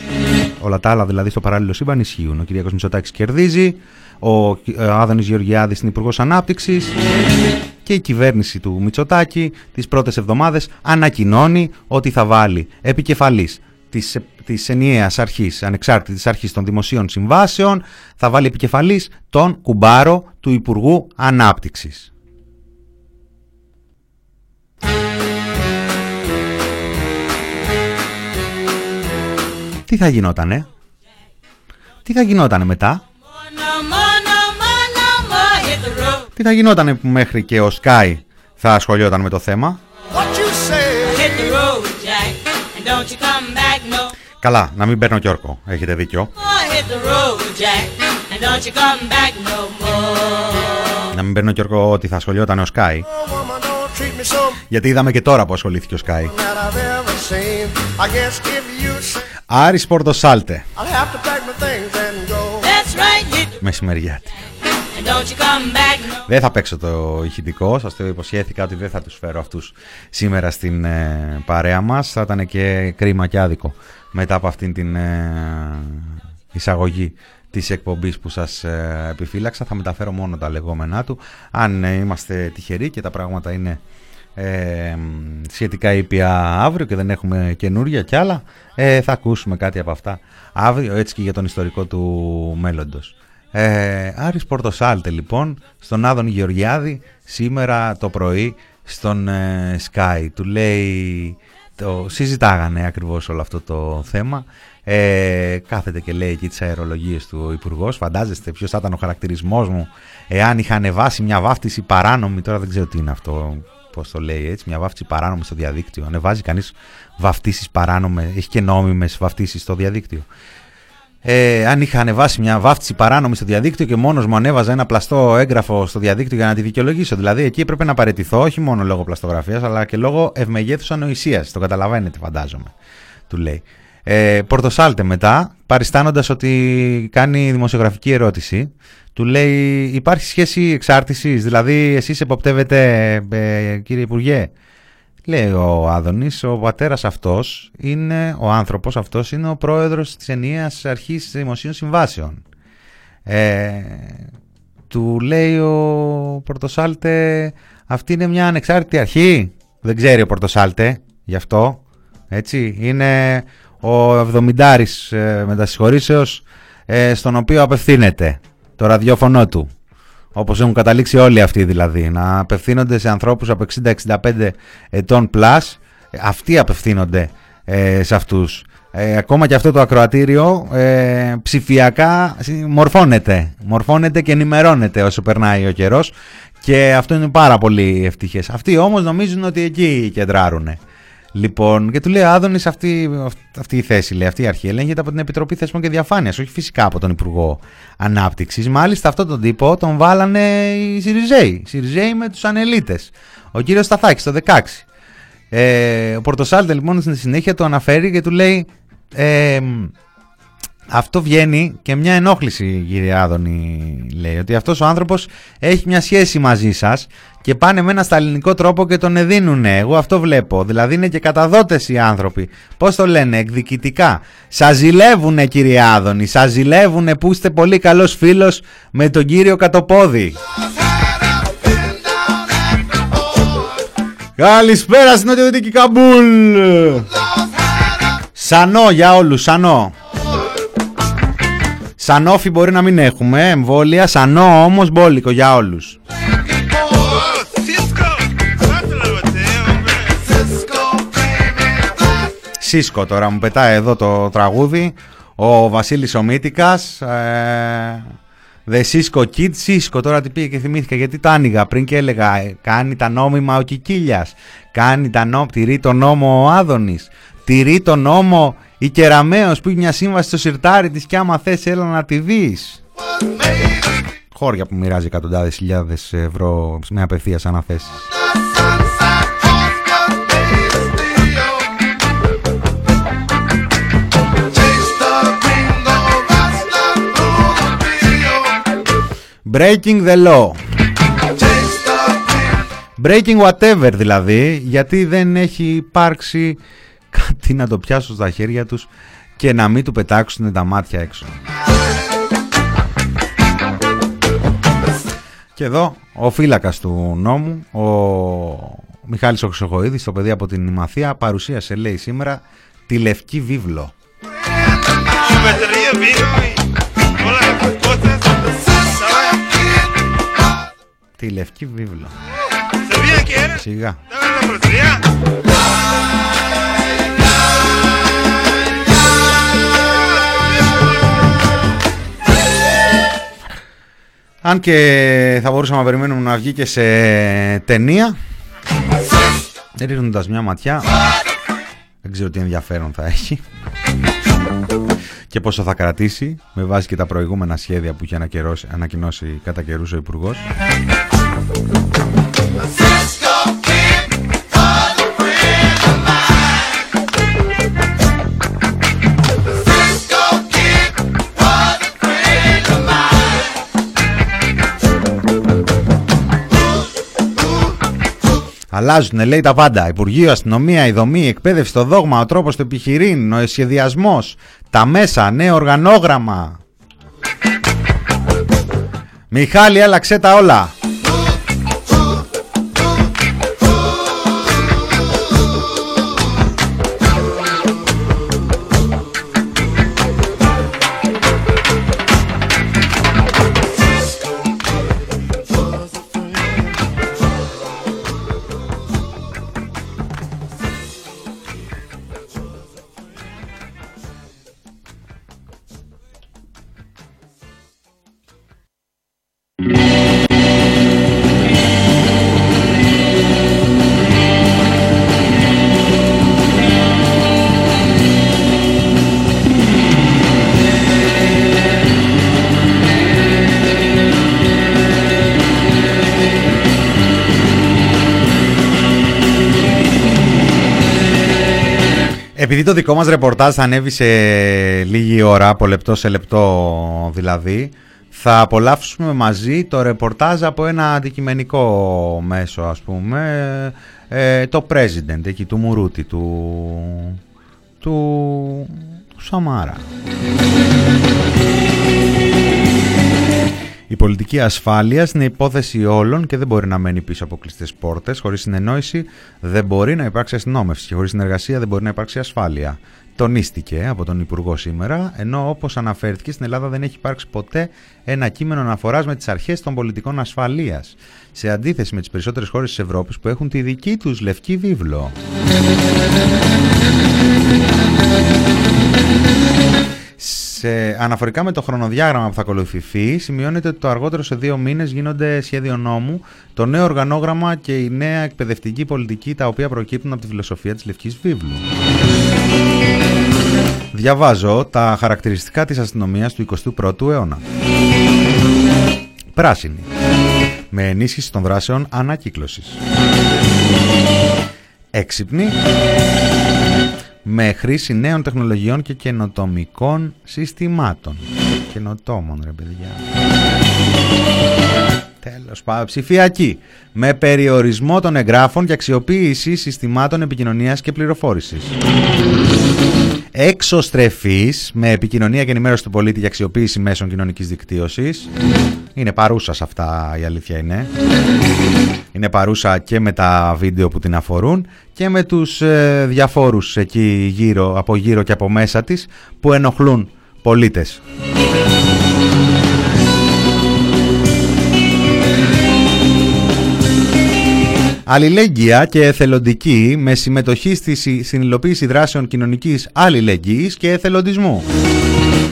Όλα τα άλλα δηλαδή στο παράλληλο σύμπαν ισχύουν. Ο κ. Μητσοτάκης κερδίζει, ο Άδωνης Γεωργιάδης είναι Υπουργός Ανάπτυξης και η κυβέρνηση του Μητσοτάκη τις πρώτες εβδομάδες ανακοινώνει ότι θα βάλει επικεφαλής της, της ενιαίας αρχής, ανεξάρτητης αρχής των δημοσίων συμβάσεων, θα βάλει επικεφαλής τον κουμπάρο του Υπουργού Ανάπτυξης. Τι θα γινότανε, τι θα γινότανε μετά, τι θα γινότανε που μέχρι και ο Σκάι θα ασχολιόταν με το θέμα; Καλά, να μην παίρνω κι όρκο. Έχετε δίκιο. Να μην παίρνω κι όρκο ότι θα ασχολιόταν ο Σκάι. Γιατί είδαμε και τώρα που ασχολήθηκε ο Σκάι. Άρης Πορτοσάλτε. Μεσημεριάτη. Δεν θα παίξω το ηχητικό, σας το υποσχέθηκα ότι δεν θα τους φέρω αυτούς σήμερα στην ε, παρέα μας. Θα ήταν και κρίμα και άδικο μετά από αυτήν την ε, εισαγωγή της εκπομπής που σας ε, επιφύλαξα. Θα μεταφέρω μόνο τα λεγόμενά του. Αν είμαστε τυχεροί και τα πράγματα είναι σχετικά ήπια αύριο και δεν έχουμε καινούρια κι άλλα, θα ακούσουμε κάτι από αυτά αύριο έτσι και για τον ιστορικό του μέλλοντος. Ε, Άρης Πορτοσάλτε λοιπόν στον Άδων Γεωργιάδη σήμερα το πρωί στον ε, Sky. Του λέει το συζητάγανε ακριβώς όλο αυτό το θέμα. Ε, κάθεται και λέει εκεί τις αερολογίες του ο Υπουργός. Φαντάζεστε ποιος θα ήταν ο χαρακτηρισμός μου εάν είχα ανεβάσει μια βάφτιση παράνομη. Τώρα δεν ξέρω τι είναι αυτό πώς το λέει έτσι. Μια βάφτιση παράνομη στο διαδίκτυο. Ανεβάζει κανείς βαφτίσεις παράνομες έχει και νόμιμες βαφτίσεις στο διαδίκτυο ε, αν είχα ανεβάσει μια βάφτιση παράνομη στο διαδίκτυο και μόνος μου ανέβαζα ένα πλαστό έγγραφο στο διαδίκτυο για να τη δικαιολογήσω. Δηλαδή εκεί έπρεπε να παραιτηθώ όχι μόνο λόγω πλαστογραφίας αλλά και λόγω ευμεγέθους ανοησίας. Το καταλαβαίνετε, φαντάζομαι. Του λέει. Ε, Πορτοσάλτε μετά, παριστάνοντας ότι κάνει δημοσιογραφική ερώτηση, του λέει: Υπάρχει σχέση εξάρτησης, δηλαδή εσείς εποπτεύετε, ε, κύριε Υπουργέ, Λέει ο Άδωνης, ο πατέρας αυτός είναι, ο άνθρωπος αυτός είναι ο πρόεδρος της ενιαίας αρχής δημοσίων συμβάσεων. Ε, του λέει ο Πορτοσάλτε, αυτή είναι μια ανεξάρτητη αρχή. Δεν ξέρει ο Πορτοσάλτε, γι' αυτό. Έτσι, είναι ο Εβδομηντάρης ε, μετασυγχωρήσεως ε, στον οποίο απευθύνεται το ραδιόφωνο του. Όπως έχουν καταλήξει όλοι αυτοί δηλαδή, να απευθύνονται σε ανθρώπους από 60-65 ετών plus, αυτοί απευθύνονται ε, σε αυτούς. Ε, ακόμα και αυτό το ακροατήριο ε, ψηφιακά μορφώνεται, μορφώνεται και ενημερώνεται όσο περνάει ο καιρός και αυτό είναι πάρα πολύ ευτυχές. Αυτοί όμως νομίζουν ότι εκεί κεντράρουν. Λοιπόν, και του λέει Άδωνη, αυτή, αυτή η θέση, λέει, αυτή η αρχή ελέγχεται από την Επιτροπή Θεσμών και Διαφάνειας, όχι φυσικά από τον Υπουργό Ανάπτυξης. Μάλιστα, αυτόν τον τύπο τον βάλανε οι Σιριζέοι. Σιριζέοι με τους ανελίτες. Ο κύριος Σταθάκης το 16. Ε, ο Πορτοσάλτε λοιπόν στην συνέχεια το αναφέρει και του λέει ε, αυτό βγαίνει και μια ενόχληση κύριε Άδωνη λέει ότι αυτός ο άνθρωπος έχει μια σχέση μαζί σας και πάνε με ένα στα ελληνικό τρόπο και τον εδίνουνε. Εγώ αυτό βλέπω. Δηλαδή είναι και καταδότες οι άνθρωποι. Πως το λένε εκδικητικά. Σας ζηλεύουνε κύριε Άδωνη. Σας ζηλεύουνε που είστε πολύ καλός φίλος με τον κύριο Κατοπόδη. Καλησπέρα στην Νοτιοδυτική Καμπούλ. Σανό για όλους, σανό. Σανόφι μπορεί να μην έχουμε εμβόλια, σανό όμως μπόλικο για όλους. Σίσκο τώρα μου πετάει εδώ το τραγούδι Ο Βασίλης Ομίτικας ε, The Cisco Kid Cisco τώρα τι πήγε και θυμήθηκα γιατί το άνοιγα πριν και έλεγα ε, Κάνει τα νόμιμα ο Κικίλιας Κάνει τα νόμ, τηρεί το νόμο ο Άδωνης Τηρεί το νόμο η Κεραμέως που έχει μια σύμβαση στο σιρτάρι της και άμα θες έλα να τη δεις. Χώρια που μοιράζει εκατοντάδες χιλιάδες ευρώ με απευθείας αναθέσεις. Breaking the law. Breaking whatever δηλαδή, γιατί δεν έχει υπάρξει κάτι να το πιάσουν στα χέρια τους και να μην του πετάξουν τα μάτια έξω. Και εδώ ο φύλακας του νόμου, ο Μιχάλης Οξογοίδης, το παιδί από την Ημαθία, παρουσίασε λέει σήμερα τη Λευκή Βίβλο. Τη Λευκή Βίβλο. Σιγά. Αν και θα μπορούσαμε να περιμένουμε να βγει και σε ταινία ρίχνοντας μια ματιά δεν ξέρω τι ενδιαφέρον θα έχει και πόσο θα κρατήσει με βάση και τα προηγούμενα σχέδια που είχε ανακοινώσει κατά καιρούς ο Υπουργός Αλλάζουν, λέει τα πάντα. Υπουργείο, αστυνομία, η δομή, η εκπαίδευση, το δόγμα, ο τρόπος του επιχειρήν, ο σχεδιασμό, τα μέσα, νέο οργανόγραμμα. Μιχάλη, άλλαξε τα όλα. Επειδή το δικό μας ρεπορτάζ θα ανέβει σε λίγη ώρα, από λεπτό σε λεπτό δηλαδή, θα απολαύσουμε μαζί το ρεπορτάζ από ένα αντικειμενικό μέσο ας πούμε, ε, το President, εκεί του Μουρούτη, του, του, του Σαμάρα. Η πολιτική ασφάλεια είναι υπόθεση όλων και δεν μπορεί να μένει πίσω από κλειστές πόρτες. Χωρίς συνεννόηση δεν μπορεί να υπάρξει αστυνόμευση. Και χωρίς συνεργασία δεν μπορεί να υπάρξει ασφάλεια. τονίστηκε από τον Υπουργό σήμερα, ενώ όπως αναφέρθηκε στην Ελλάδα δεν έχει υπάρξει ποτέ ένα κείμενο αναφοράς με τις αρχές των πολιτικών ασφαλείας, σε αντίθεση με τις περισσότερες χώρες της Ευρώπης που έχουν τη δική τους λευκή βίβλο. Σε, αναφορικά με το χρονοδιάγραμμα που θα ακολουθηθεί, σημειώνεται ότι το αργότερο σε δύο μήνες γίνονται σχέδιο νόμου, το νέο οργανόγραμμα και η νέα εκπαιδευτική πολιτική, τα οποία προκύπτουν από τη φιλοσοφία της Λευκής Βίβλου. Διαβάζω τα χαρακτηριστικά της αστυνομίας του 21ου αιώνα. Πράσινη. Με ενίσχυση των δράσεων ανακύκλωσης. Έξυπνη με χρήση νέων τεχνολογιών και καινοτομικών συστημάτων. Καινοτόμων, ρε παιδιά. Τέλος πάντων, ψηφιακή. Με περιορισμό των εγγράφων και αξιοποίηση συστημάτων επικοινωνίας και πληροφόρησης. Εξωστρεφής, με επικοινωνία και ενημέρωση του πολίτη και αξιοποίηση μέσων κοινωνικής δικτύωσης. Είναι παρούσα σε αυτά η αλήθεια είναι. Είναι παρούσα και με τα βίντεο που την αφορούν και με τους ε, διαφόρους εκεί γύρω, από γύρω και από μέσα της που ενοχλούν πολίτες. Αλληλέγγυα και εθελοντική με συμμετοχή στη συνειδητοποίηση δράσεων κοινωνικής αλληλεγγύης και εθελοντισμού.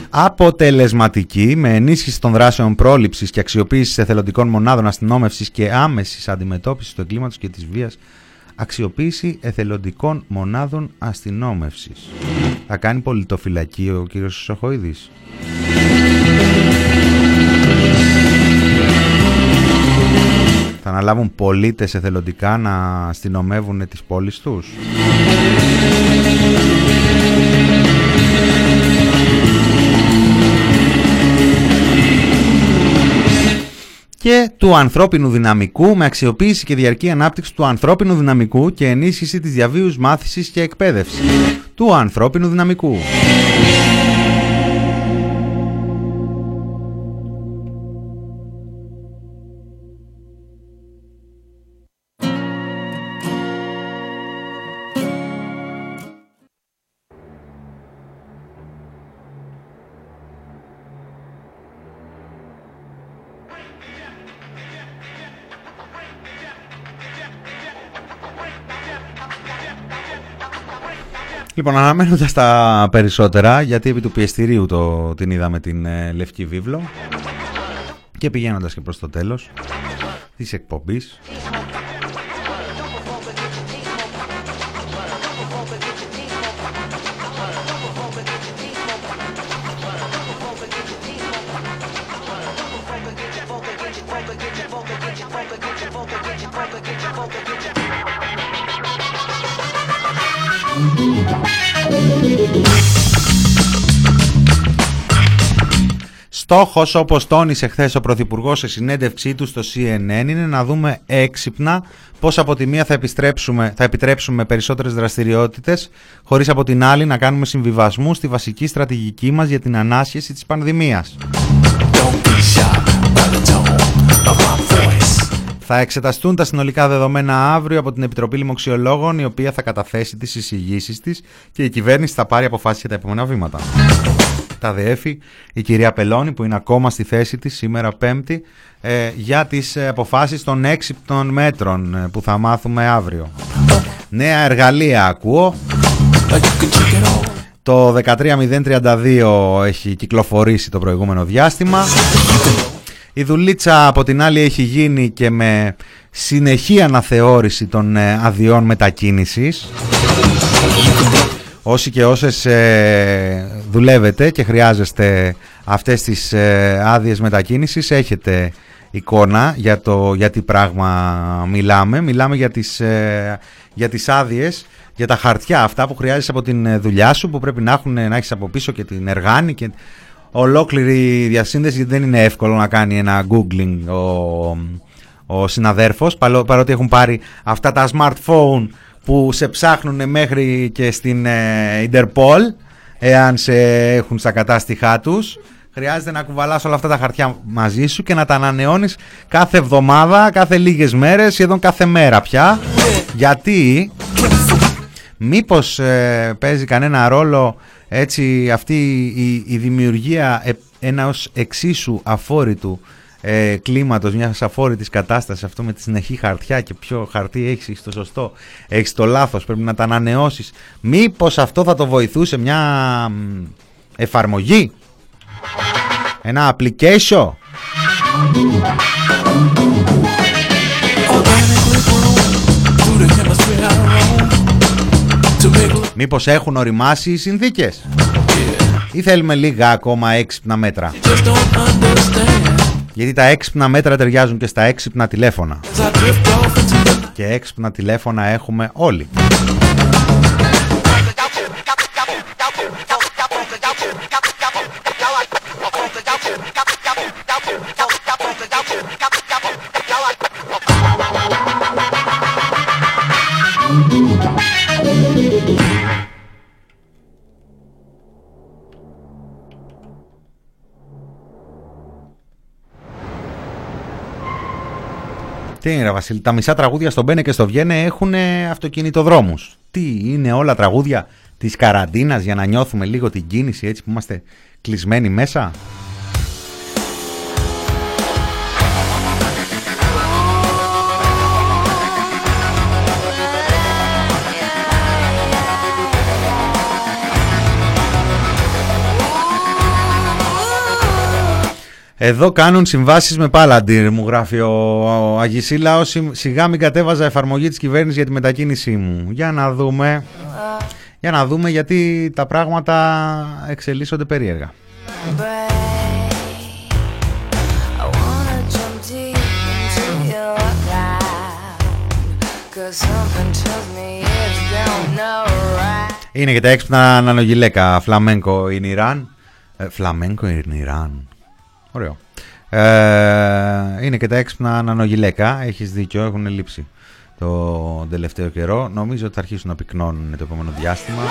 Αποτελεσματική με ενίσχυση των δράσεων πρόληψης και αξιοποίησης εθελοντικών μονάδων αστυνόμευσης και άμεσης αντιμετώπισης του εγκλήματος και της βίας αξιοποίηση εθελοντικών μονάδων αστυνόμευσης. Θα κάνει πολιτοφυλακή ο κύριος Σοχοίδης. Θα αναλάβουν πολίτες εθελοντικά να αστυνομεύουν τις πόλεις τους; και του ανθρώπινου δυναμικού με αξιοποίηση και διαρκή ανάπτυξη του ανθρώπινου δυναμικού και ενίσχυση της διαβίους μάθησης και εκπαίδευσης του ανθρώπινου δυναμικού. Λοιπόν, αναμένοντας τα περισσότερα, γιατί επί του πιεστηρίου το, την είδαμε την ε, Λευκή Βίβλο και πηγαίνοντας και προς το τέλος της εκπομπής Στόχος, όπως τόνισε χθες ο Πρωθυπουργός σε συνέντευξή του στο CNN, είναι να δούμε έξυπνα πώς από τη μία θα, επιστρέψουμε, θα επιτρέψουμε περισσότερες δραστηριότητες, χωρίς από την άλλη να κάνουμε συμβιβασμούς στη βασική στρατηγική μας για την ανάσχεση της πανδημίας. Θα εξεταστούν τα συνολικά δεδομένα αύριο από την Επιτροπή Λιμοξιολόγων, η οποία θα καταθέσει τις εισηγήσεις της και η κυβέρνηση θα πάρει αποφάσεις για τα επόμενα βήματα τα ΔΕΕΦΗ, η κυρία Πελώνη που είναι ακόμα στη θέση της σήμερα πέμπτη ε, για τις ε, αποφάσεις των έξυπτων μέτρων ε, που θα μάθουμε αύριο. Νέα εργαλεία ακούω. Το 13032 έχει κυκλοφορήσει το προηγούμενο διάστημα. Η δουλίτσα από την άλλη έχει γίνει και με συνεχή αναθεώρηση των αδειών μετακίνησης. Όσοι και όσες ε, δουλεύετε και χρειάζεστε αυτές τις ε, άδειες μετακίνησης έχετε εικόνα για το για τι πράγμα μιλάμε. Μιλάμε για τις, ε, για τις άδειες, για τα χαρτιά αυτά που χρειάζεσαι από την ε, δουλειά σου που πρέπει να, έχουν, να έχεις από πίσω και την εργάνη και ολόκληρη διασύνδεση γιατί δεν είναι εύκολο να κάνει ένα googling ο, ο συναδέρφος παρότι έχουν πάρει αυτά τα smartphone που σε ψάχνουν μέχρι και στην ε, Interpol εάν σε έχουν στα κατάστοιχά τους χρειάζεται να κουβαλάς όλα αυτά τα χαρτιά μαζί σου και να τα ανανεώνεις κάθε εβδομάδα, κάθε λίγες μέρες, σχεδόν κάθε μέρα πια. Γιατί Μήπως ε, παίζει κανένα ρόλο έτσι αυτή η, η δημιουργία ε, ενός εξίσου αφόρητου ε, κλίματος, μιας αφόρητης κατάστασης αυτό με τη συνεχή χαρτιά και ποιο χαρτί έχεις το σωστό, έχεις το λάθος, πρέπει να τα ανανεώσεις. Μήπως αυτό θα το βοηθούσε μια εφαρμογή, ένα application; Μήπως έχουν οριμάσει οι συνθήκες; Ή θέλουμε λίγα ακόμα έξυπνα μέτρα; Γιατί τα έξυπνα μέτρα ταιριάζουν και στα έξυπνα τηλέφωνα. Και έξυπνα τηλέφωνα έχουμε όλοι. Τι είναι, Βασίλη, τα μισά τραγούδια στο Μπένε και στο Βιένε έχουν αυτοκινητοδρόμους. Τι είναι όλα τραγούδια της καραντίνας για να νιώθουμε λίγο την κίνηση έτσι που είμαστε κλεισμένοι μέσα; Εδώ κάνουν συμβάσεις με Palantir, μου γράφει ο Αγισίλα, σιγά μην κατέβαζα εφαρμογή της κυβέρνησης για τη μετακίνησή μου. Για να δούμε, για να δούμε γιατί τα πράγματα εξελίσσονται περίεργα. Είναι και τα έξυπνα αναλογιλέκα. Φλαμέγκο είναι Ιράν. Ε, φλαμέγκο είναι Ιράν. Ωραίο. Ε, είναι και τα έξυπνα ανανογιλέκα. Έχεις δίκιο, έχουν λείψει το τελευταίο καιρό. Νομίζω ότι θα αρχίσουν να πυκνώνουν το επόμενο διάστημα.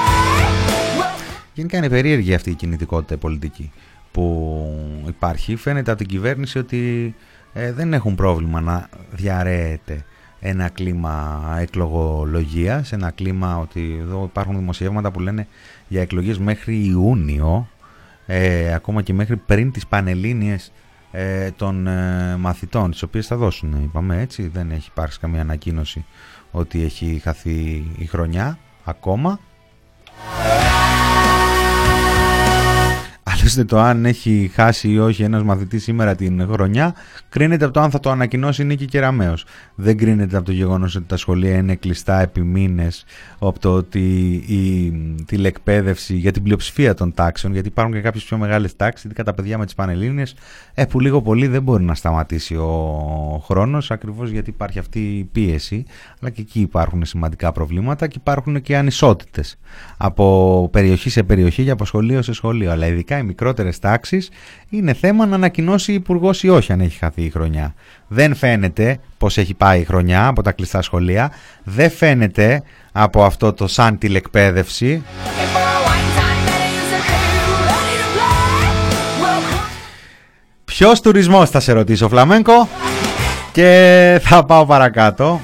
Γενικά είναι περίεργη αυτή η κινητικότητα πολιτική που υπάρχει. Φαίνεται από την κυβέρνηση ότι ε, δεν έχουν πρόβλημα να διαρρέεται ένα κλίμα εκλογολογίας, ένα κλίμα ότι εδώ υπάρχουν δημοσιεύματα που λένε για εκλογές μέχρι Ιούνιο ε, ακόμα και μέχρι πριν τις πανελλήνιες ε, των ε, μαθητών, τις οποίες θα δώσουν, είπαμε έτσι, δεν έχει υπάρξει καμία ανακοίνωση ότι έχει χαθεί η χρονιά ακόμα. Άλλωστε το αν έχει χάσει ή όχι ένας μαθητής σήμερα την χρονιά κρίνεται από το αν θα το ανακοινώσει Νίκη Κεραμέως. Δεν κρίνεται από το γεγονός ότι τα σχολεία είναι κλειστά επί μήνες, από το ότι η τηλεκπαίδευση για την πλειοψηφία των τάξεων, γιατί υπάρχουν και κάποιες πιο μεγάλες τάξεις, ειδικά τα παιδιά με τις Πανελλήνιες, ε, που λίγο πολύ δεν μπορεί να σταματήσει ο χρόνος, ακριβώς γιατί υπάρχει αυτή η πίεση, αλλά και εκεί υπάρχουν σημαντικά προβλήματα και υπάρχουν και ανισότητες από περιοχή σε περιοχή και από σχολείο σε σχολείο, αλλά ειδικά οι μικρότερες τάξεις είναι θέμα να ανακοινώσει υπουργός ή όχι αν έχει χαθεί η χρονιά. Δεν φαίνεται πως έχει πάει η χρονιά από τα κλειστά σχολεία, δεν φαίνεται από αυτό το σαν τηλεκπαίδευση. Ποιος τουρισμός θα σε ρωτήσω Φλαμένκο και θα πάω παρακάτω.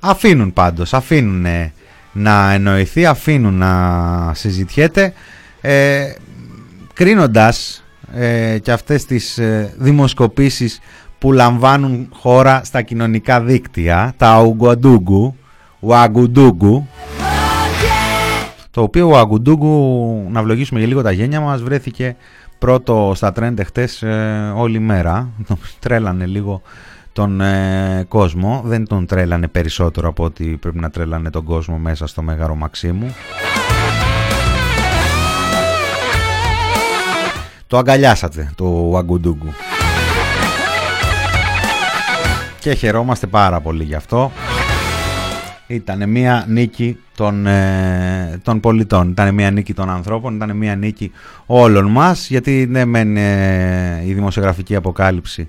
Αφήνουν πάντως, αφήνουν να εννοηθεί, αφήνουν να συζητιέται ε, κρίνοντας ε, και αυτές τις ε, δημοσκοπήσεις που λαμβάνουν χώρα στα κοινωνικά δίκτυα, τα Ουγκουαντούγκου, Ουαγκουντούγκου, το οποίο ο Αγκουντούγκου, να βλογίσουμε για λίγο τα γένια μας, βρέθηκε πρώτο στα τρέντ χτες ε, όλη μέρα. Τρέλανε λίγο τον ε, κόσμο, δεν τον τρέλανε περισσότερο από ότι πρέπει να τρέλανε τον κόσμο μέσα στο Μέγαρο Μαξίμου. Το αγκαλιάσατε το Αγκουντούγκου. Και χαιρόμαστε πάρα πολύ γι' αυτό. Ήταν μια νίκη των, ε, των πολιτών, ήταν μια νίκη των ανθρώπων, ήταν μια νίκη όλων μας γιατί ναι μεν ε, η δημοσιογραφική αποκάλυψη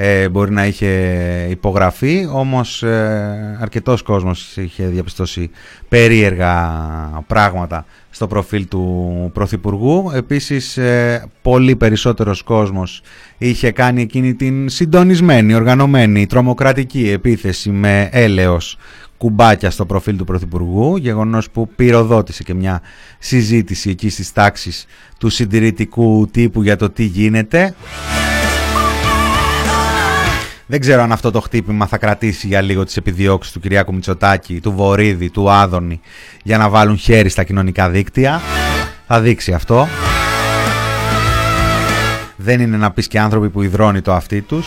ε, μπορεί να είχε υπογραφεί, όμως ε, αρκετός κόσμος είχε διαπιστώσει περίεργα πράγματα στο προφίλ του Πρωθυπουργού. Επίσης, ε, πολύ περισσότερος κόσμος είχε κάνει εκείνη την συντονισμένη, οργανωμένη, τρομοκρατική επίθεση με έλεος κουμπάκια στο προφίλ του Πρωθυπουργού, γεγονός που πυροδότησε και μια συζήτηση εκεί στις τάξεις του συντηρητικού τύπου για το τι γίνεται. Δεν ξέρω αν αυτό το χτύπημα θα κρατήσει για λίγο τις επιδιώξεις του Κυριάκου Μητσοτάκη, του Βορύδη, του Άδωνη για να βάλουν χέρι στα κοινωνικά δίκτυα. Θα δείξει αυτό. Δεν είναι να πεις και άνθρωποι που υδρώνει το αυτί τους.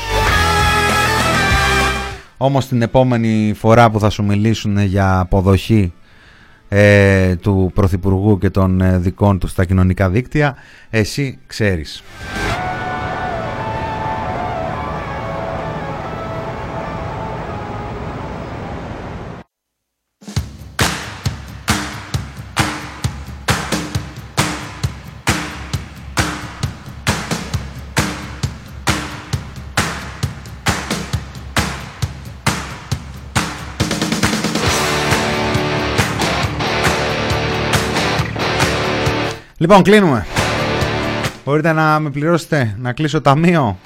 Όμως την επόμενη φορά που θα σου μιλήσουν για αποδοχή ε, του Πρωθυπουργού και των ε, δικών του στα κοινωνικά δίκτυα, εσύ ξέρεις. Λοιπόν, κλείνουμε. Μπορείτε να με πληρώσετε, να κλείσω ταμείο.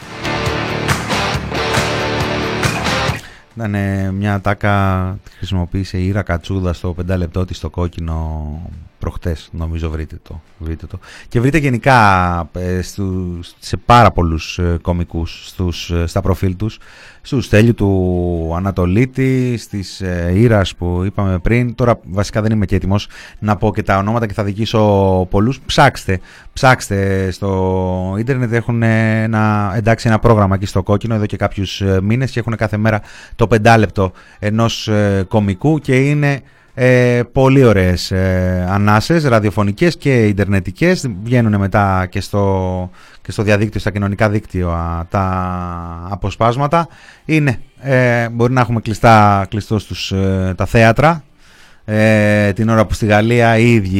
Ήταν μια τάκα, χρησιμοποίησε η Ήρα Κατσούδα στο 5 λεπτό της στο κόκκινο προχτές, νομίζω βρείτε το, βρείτε το. Και βρείτε γενικά ε, σε πάρα πολλούς ε, κομικούς στους, ε, στα προφίλ τους στους Στέλιου του Ανατολίτη, στις ε, Ήρας που είπαμε πριν. Τώρα βασικά δεν είμαι και έτοιμος να πω και τα ονόματα και θα δικήσω πολλούς. Ψάξτε, ψάξτε στο ίντερνετ έχουν ένα, εντάξει, ένα πρόγραμμα εκεί στο κόκκινο εδώ και κάποιους ε, μήνες και έχουν κάθε μέρα το πεντάλεπτο ενός ε, κομικού και είναι ε, πολύ ωραίες ε, ανάσες, ραδιοφωνικές και ιντερνετικές. Βγαίνουν μετά και στο, και στο διαδίκτυο, στα κοινωνικά δίκτυα τα αποσπάσματα. Είναι, ε, μπορεί να έχουμε κλειστά, κλειστός στους, ε, τα θέατρα. Ε, την ώρα που στη Γαλλία οι ίδιοι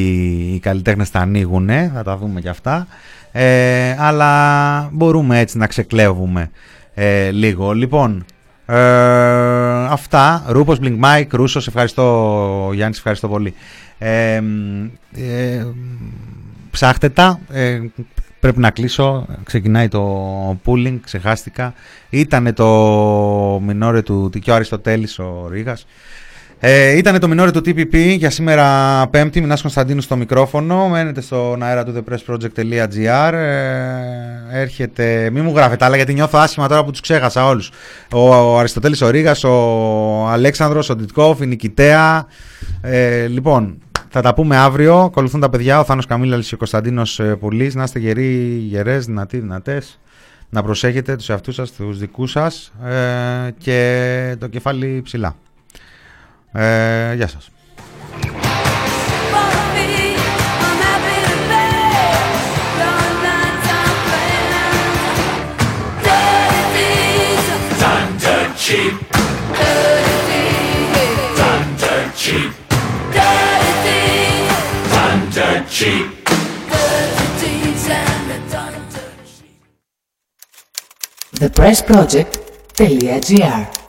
οι καλλιτέχνες τα ανοίγουν, θα τα δούμε και αυτά. Ε, αλλά μπορούμε έτσι να ξεκλέβουμε λίγο. Λοιπόν, ε, αυτά. Ρούπος, Blink Mike, Ρούσος, ευχαριστώ Γιάννης, ευχαριστώ πολύ. Ε, ε, ψάχτε τα. Ε, πρέπει να κλείσω. Ξεκινάει το pooling, ξεχάστηκα. Ήτανε το μινόρε του και ο Αριστοτέλης ο Ρήγας. Ε, ήταν το μινόρε του TPP για σήμερα Πέμπτη. Μινάς Κωνσταντίνου στο μικρόφωνο. Μένετε στον αέρα του thepressproject.gr. Ε, έρχεται. Μην μου γράφετε άλλα γιατί νιώθω άσχημα τώρα που τους ξέχασα όλους. Ο, ο Αριστοτέλης ο Ρήγας, ο Αλέξανδρος, ο Ντιτκόφ, η Νικητέα. Ε, λοιπόν, θα τα πούμε αύριο. Ακολουθούν τα παιδιά. Ο Θάνος Καμίλαλης και ο Κωνσταντίνος ε, Πουλής. Να είστε γεροί, γερές, δυνατοί, δυνατές. Να προσέχετε τους εαυτούς σας, τους δικούς σας ε, και το κεφάλι ψηλά. Ε, γεια σας. cheap. Thunder cheap. Thunder cheap. The Press Project.gr